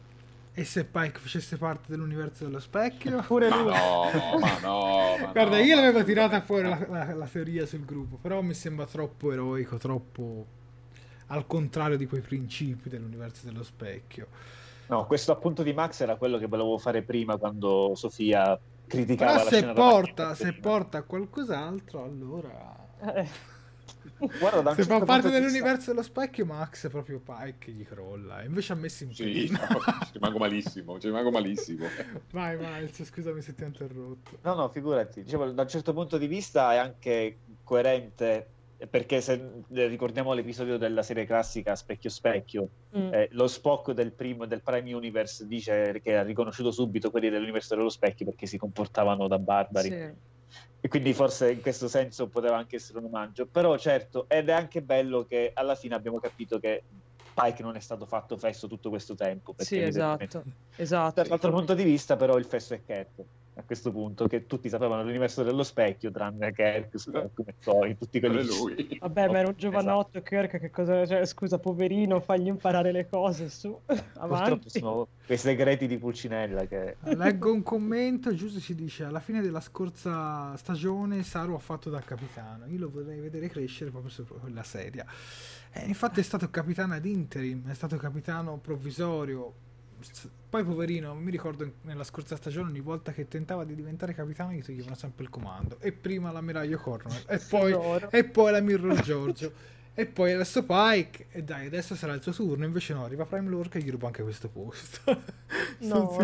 E se Pike facesse parte dell'universo dello specchio? Pure ma lui. no, ma no ma Guarda, no, io l'avevo tirata fuori la, la- la teoria sul gruppo, però mi sembra troppo eroico, troppo al contrario di quei principi dell'universo dello specchio. No, questo appunto di Max era quello che volevo fare prima quando Sofia criticava Però la se porta, se prima. porta a qualcos'altro, allora... Eh, Guarda, Se certo fa parte punto di dell'universo dello specchio, Max è proprio Pike che gli crolla. Invece ha messo in Sì, pinna. ci rimango malissimo, ci rimango malissimo. Vai, Miles, scusami se ti ho interrotto. No, no, figurati. Dicevo, da un certo punto di vista è anche coerente, perché se ricordiamo l'episodio della serie classica Specchio Specchio, mm. eh, lo Spock del primo del Prime Universe dice che ha riconosciuto subito quelli dell'universo dello specchio perché si comportavano da barbari. Sì. E quindi forse in questo senso poteva anche essere un omaggio. Però certo, ed è anche bello che alla fine abbiamo capito che Pike non è stato fatto fesso tutto questo tempo. Sì, esatto, esatto. Dall'altro punto di vista, però, il fesso è Cat. A questo punto, che tutti sapevano l'universo dello specchio, tranne Kirk, come Zoe, tutti quelli lui. Vabbè, ma era un giovanotto, esatto. Kirk, che cosa... Cioè, scusa, poverino, fagli imparare le cose, su, avanti. sono quei segreti di Pulcinella che... Leggo un commento, giusto ci dice, alla fine della scorsa stagione Saru ha fatto da capitano, io lo vorrei vedere crescere proprio su quella sedia. Eh, infatti è stato capitano ad interim, è stato capitano provvisorio, poi poverino, mi ricordo nella scorsa stagione ogni volta che tentava di diventare capitano gli toglievano sempre il comando. E prima l'ammiraglio Cornwell, e poi, e poi la Mirror Giorgio, e poi adesso Pike, e dai, adesso sarà il suo turno. Invece no, arriva Prime Lorca e gli ruba anche questo posto. no,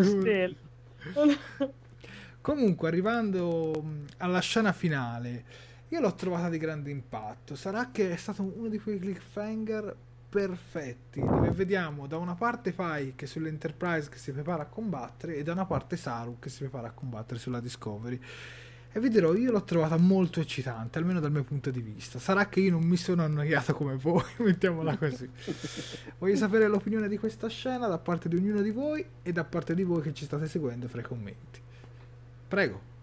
Comunque, arrivando alla scena finale, io l'ho trovata di grande impatto. Sarà che è stato uno di quei cliffhanger perfetti dove vediamo da una parte Pike sull'Enterprise che si prepara a combattere e da una parte Saru che si prepara a combattere sulla Discovery. E vi dirò io l'ho trovata molto eccitante almeno dal mio punto di vista. Sarà che io non mi sono annoiato come voi mettiamola così. Voglio sapere l'opinione di questa scena da parte di ognuno di voi e da parte di voi che ci state seguendo fra i commenti. Prego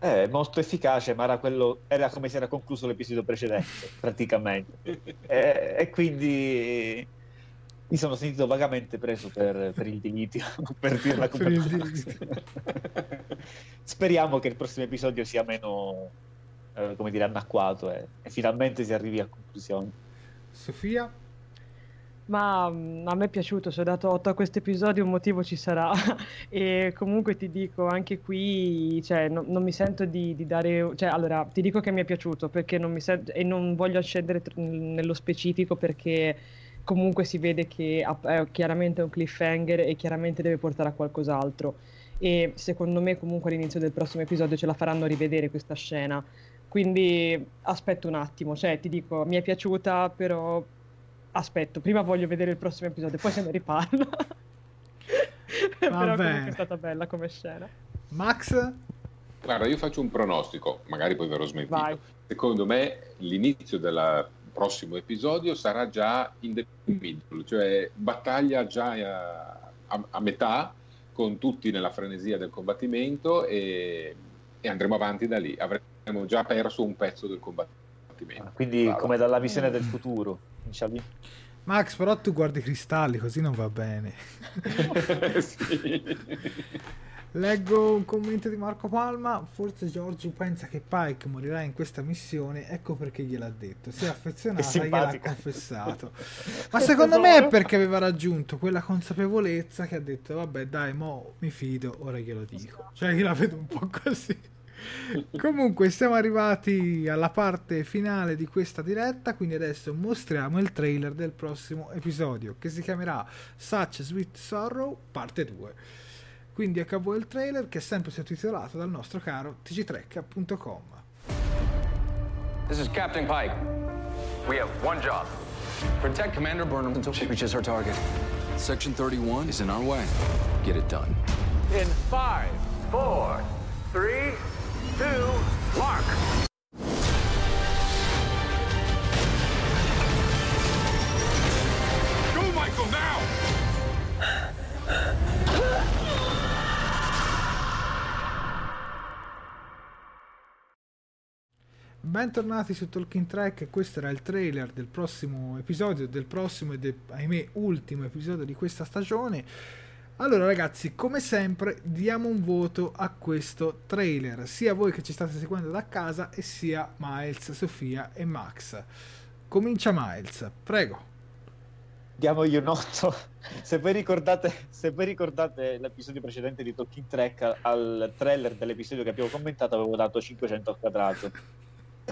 è molto efficace, ma era, quello, era come si era concluso l'episodio precedente, praticamente. e, e, quindi mi sono sentito vagamente preso per, per il dilitio, per dirla come Speriamo che il prossimo episodio sia meno, eh, come dire, anacquato e, e finalmente si arrivi a conclusione. Sofia? Ma mm, a me è piaciuto, se ho dato 8 a questo episodio un motivo ci sarà e comunque ti dico anche qui, cioè, no, non mi sento di, di, dare, cioè allora ti dico che mi è piaciuto perché non mi sento e non voglio scendere tr- nello specifico perché comunque si vede che è chiaramente un cliffhanger e chiaramente deve portare a qualcos'altro e secondo me comunque all'inizio del prossimo episodio ce la faranno rivedere questa scena. Quindi aspetto un attimo, cioè ti dico, mi è piaciuta, però aspetto, prima voglio vedere il prossimo episodio, poi se ne riparla. Però comunque è stata bella come scena. Max? Guarda, io faccio un pronostico, magari poi verrò smentito. Vai. Secondo me l'inizio del prossimo episodio sarà già in the middle, cioè battaglia già a, a, a metà, con tutti nella frenesia del combattimento e, e, andremo avanti da lì. Avremo già perso un pezzo del combattimento. Ah, quindi Brava. come dalla visione del futuro. Diciamo. Max, però tu guardi i cristalli, così non va bene. sì. Leggo un commento di Marco Palma. Forse Giorgio pensa che Pike morirà in questa missione, ecco perché gliel'ha detto. Si è affezionata e gliel'ha confessato. Ma secondo me è perché aveva raggiunto quella consapevolezza che ha detto: Vabbè, dai, mo mi fido, ora glielo dico. Cioè, io la vedo un po' così. Comunque siamo arrivati alla parte finale di questa diretta, quindi adesso mostriamo il trailer del prossimo episodio che si chiamerà Such Sweet Sorrow parte 2. Quindi ecco a voi il trailer che è sempre sottotitolato dal nostro caro tgtrek.com. This is Captain Pike. We have one job. Protect Commander Burnham until she reaches her target. Section 31 is in our way. Get it done. In 5, 4, 3, Bentornati su Talking Track, questo era il trailer del prossimo episodio, del prossimo e ahimè ultimo episodio di questa stagione. Allora ragazzi, come sempre diamo un voto a questo trailer, sia voi che ci state seguendo da casa e sia Miles, Sofia e Max. Comincia Miles, prego. Diamogli un 8. Se voi ricordate, se voi ricordate l'episodio precedente di Talking Track al trailer dell'episodio che abbiamo commentato avevo dato 500 al quadrato.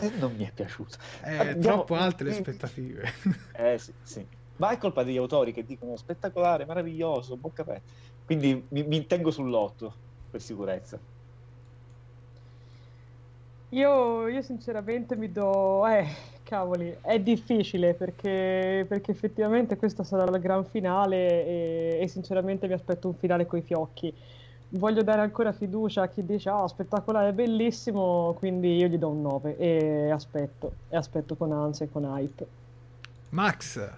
Non mi è piaciuto. Eh, Andiamo... troppo alte le aspettative. Eh sì, sì ma è colpa degli autori che dicono spettacolare, meraviglioso, bocca aperta. Quindi mi, mi tengo sull'otto per sicurezza. Io, io, sinceramente mi do... Eh, cavoli, è difficile perché, perché effettivamente questa sarà la gran finale e, e, sinceramente mi aspetto un finale coi fiocchi. Voglio dare ancora fiducia a chi dice ah, spettacolare, bellissimo, quindi io gli do un 9 e aspetto, e aspetto con ansia e con hype. Max,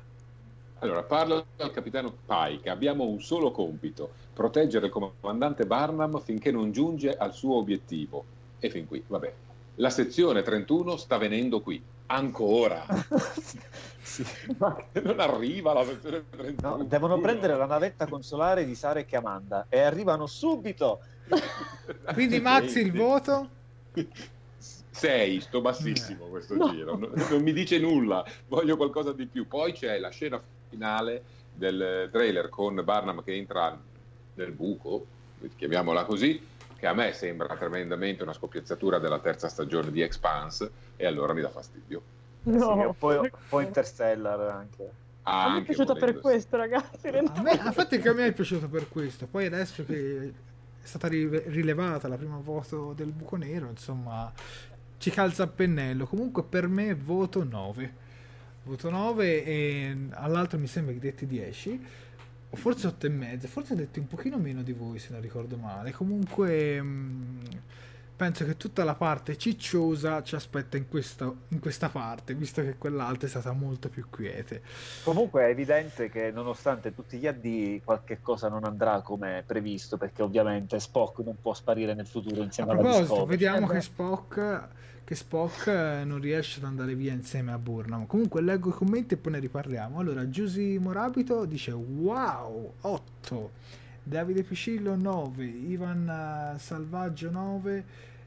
Allora, parla al capitano Pike. Abbiamo un solo compito: proteggere il comandante Barnum finché non giunge al suo obiettivo. E fin qui, vabbè. La sezione 31 sta venendo qui. Ancora. sì. Ma non arriva la sezione 31. No, devono prendere la navetta consolare di Sarek e Amanda e arrivano subito. Quindi Max il voto? 6, sto bassissimo questo no. giro, non, non, mi dice nulla, voglio qualcosa di più. Poi c'è la scena finale del trailer con Barnum che entra nel buco, chiamiamola così, che a me sembra tremendamente una scoppiazzatura della terza stagione di Expanse e allora mi dà fastidio. No. Sì, poi, poi Interstellar anche. Ah, a me è piaciuto per questo, ragazzi. A me, infatti che a me è piaciuto per questo. Poi adesso che è stata rilevata la prima voto del buco nero, insomma, ci calza a pennello. Comunque per me voto 9. Voto 9 e all'altro mi sembra che detti 10. O forse 8 e mezzo. Forse detti un pochino meno di voi se non ricordo male. Comunque... Mh, penso che tutta la parte cicciosa ci aspetta in questa, in questa, parte, visto che quell'altra è stata molto più quiete. Comunque è evidente che nonostante tutti gli addii qualche cosa non andrà come previsto, perché ovviamente Spock non può sparire nel futuro insieme a alla Discovery. vediamo eh che Spock, che Spock non riesce ad andare via insieme a Burnham. Comunque leggo i commenti e poi ne riparliamo. Allora, Giusy Morabito dice wow, 8. Davide Piscillo 9, Ivan Salvaggio 9,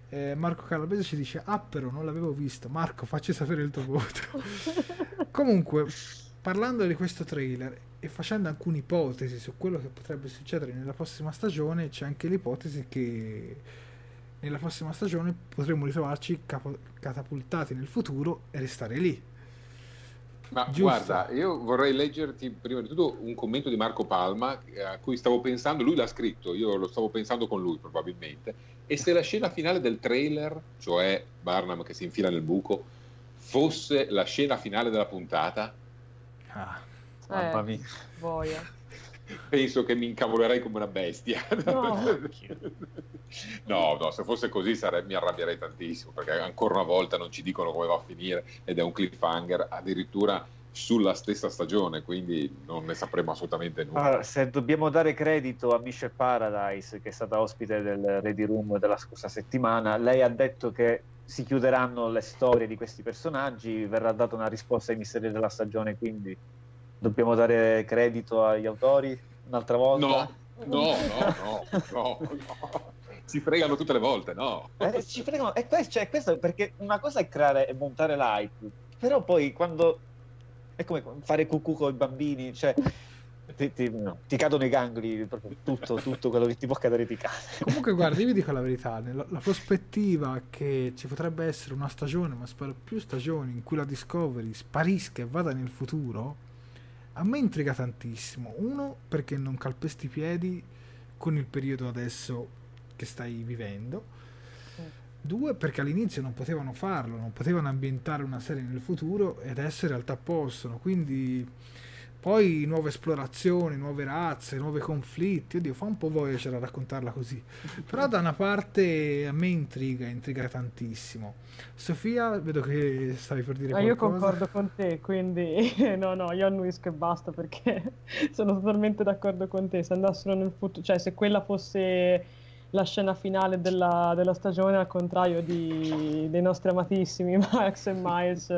eh, Marco Calabrese ci dice: Ah, però non l'avevo visto. Marco, facci sapere il tuo voto. Comunque, parlando di questo trailer e facendo alcune ipotesi su quello che potrebbe succedere nella prossima stagione, c'è anche l'ipotesi che nella prossima stagione potremmo ritrovarci capo- catapultati nel futuro e restare lì. Ma Giusto. guarda, io vorrei leggerti prima di tutto un commento di Marco Palma a cui stavo pensando, lui l'ha scritto, io lo stavo pensando con lui probabilmente, e se la scena finale del trailer, cioè Barnum che si infila nel buco, fosse la scena finale della puntata, ah, mamma mia. Boia. Penso che mi incavolerei come una bestia. No, no, no, se fosse così sare- mi arrabbierei tantissimo perché ancora una volta non ci dicono come va a finire ed è un cliffhanger addirittura sulla stessa stagione, quindi non ne sapremo assolutamente nulla. Allora, se dobbiamo dare credito a Michelle Paradise, che è stata ospite del Ready Room della scorsa settimana, lei ha detto che si chiuderanno le storie di questi personaggi, verrà data una risposta ai misteri della stagione, quindi dobbiamo dare credito agli autori un'altra volta? No, no, no, no, no. no. Si fregano tutte le volte, no? Eh, ci fregano, e questo, cioè, questo perché una cosa è creare e montare l'hype, però poi quando è come fare cucù con i bambini, cioè ti, ti, no, ti, cadono i gangli, tutto, tutto quello che ti può cadere ti cade. Comunque, guarda, io vi dico la verità: la, la, prospettiva che ci potrebbe essere una stagione, ma spero più stagioni, in cui la Discovery sparisca e vada nel futuro, a me intriga tantissimo. Uno, perché non calpesti i piedi con il periodo adesso che stai vivendo Due, perché all'inizio non potevano farlo, non potevano ambientare una serie nel futuro e adesso in realtà possono. Quindi poi nuove esplorazioni, nuove razze, nuovi conflitti. Oddio, fa un po' Voyager a raccontarla così. Però da una parte a me intriga, intriga tantissimo. Sofia, vedo che stavi per dire Ma qualcosa. Io concordo con te, quindi no, no, io annuisco e basta perché sono totalmente d'accordo con te. Se andassero nel futuro, cioè se quella fosse la scena finale della, della stagione, al contrario di, dei nostri amatissimi Max e Miles.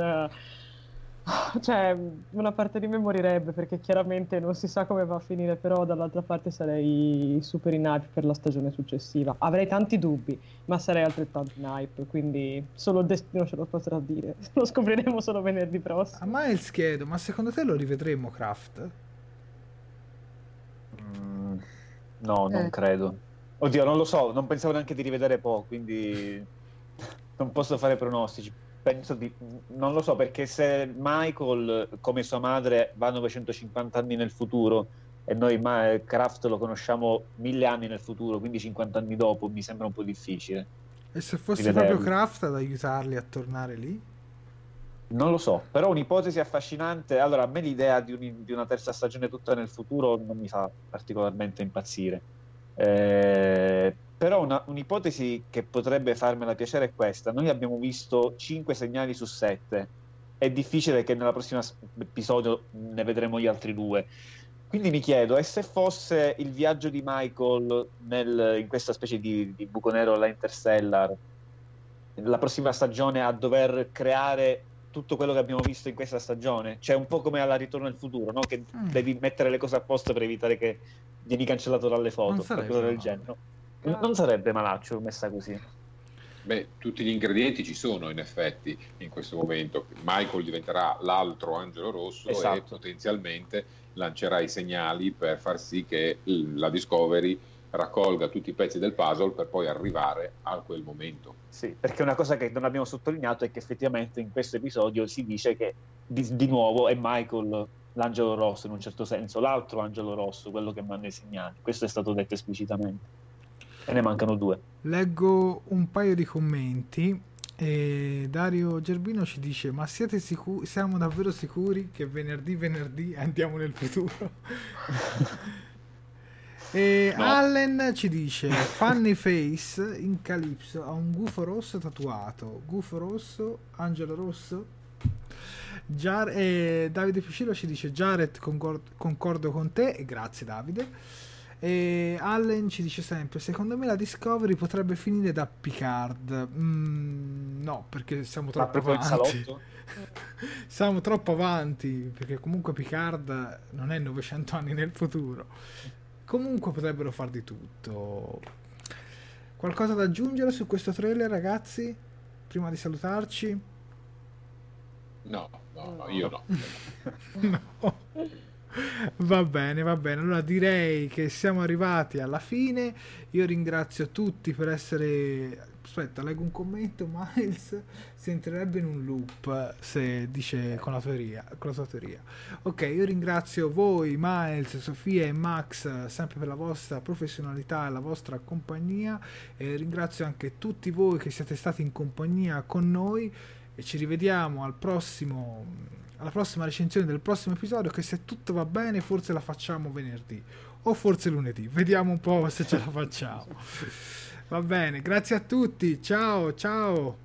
Cioè, una parte di me morirebbe perché chiaramente non si sa come va a finire, però dall'altra parte sarei super in hype per la stagione successiva. Avrei tanti dubbi, ma sarei altrettanto in hype, quindi solo il destino ce lo potrà dire. Lo scopriremo solo venerdì prossimo. A Miles chiedo, ma secondo te lo rivedremo Kraft? Mm, no, non eh. credo. Oddio, non lo so, non pensavo neanche di rivedere Po, quindi non posso fare pronostici. Penso di... Non lo so, perché se Michael, come sua madre, va 950 anni nel futuro e noi ma, Kraft lo conosciamo mille anni nel futuro, quindi 50 anni dopo, mi sembra un po' difficile. E se fosse proprio Kraft ad aiutarli a tornare lì? Non lo so, però un'ipotesi affascinante. Allora, a me l'idea di, un, di una terza stagione tutta nel futuro non mi fa particolarmente impazzire eh, però una, un'ipotesi che potrebbe farmela piacere è questa. Noi abbiamo visto 5 segnali su 7 è difficile che nella prossima episodio ne vedremo gli altri due. Quindi mi chiedo, e se fosse il viaggio di Michael nel, in questa specie di, di buco nero alla Interstellar, la prossima stagione a dover creare tutto quello che abbiamo visto in questa stagione, cioè un po' come alla Ritorno al futuro, no? che mm. devi mettere le cose a posto per evitare che vieni cancellato dalle foto, qualcosa del genere. No? Non sarebbe malaccio messa così. Beh, tutti gli ingredienti ci sono in effetti in questo momento. Michael diventerà l'altro angelo rosso esatto. e potenzialmente lancerà i segnali per far sì che la Discovery raccolga tutti i pezzi del puzzle per poi arrivare a quel momento. Sì, perché una cosa che non abbiamo sottolineato è che effettivamente in questo episodio si dice che di, di nuovo è Michael l'angelo rosso in un certo senso, l'altro angelo rosso, quello che manda i segnali. Questo è stato detto esplicitamente e ne mancano due. Leggo un paio di commenti. E Dario Gerbino ci dice: Ma siete sicuri? Siamo davvero sicuri che venerdì, venerdì andiamo nel futuro? e no. Allen ci dice: Funny Face in Calypso ha un gufo rosso tatuato. Gufo rosso, angelo rosso. Jar- e Davide Fucilo ci dice: Jared, concordo, concordo con te. E grazie, Davide. E Allen ci dice sempre: Secondo me la Discovery potrebbe finire da Picard. Mm, no, perché siamo troppo avanti. siamo troppo avanti. Perché comunque Picard non è 900 anni nel futuro. Comunque potrebbero far di tutto. Qualcosa da aggiungere su questo trailer, ragazzi? Prima di salutarci? No, no, no io no. no. Va bene, va bene. Allora direi che siamo arrivati alla fine. Io ringrazio tutti per essere. Aspetta, leggo un commento. Miles si entrerebbe in un loop se dice con la, teoria, con la sua teoria. Ok, io ringrazio voi, Miles, Sofia e Max, sempre per la vostra professionalità e la vostra compagnia. E ringrazio anche tutti voi che siete stati in compagnia con noi. E ci rivediamo al prossimo alla prossima recensione del prossimo episodio che se tutto va bene forse la facciamo venerdì o forse lunedì. Vediamo un po' se ce la facciamo. va bene, grazie a tutti. Ciao, ciao.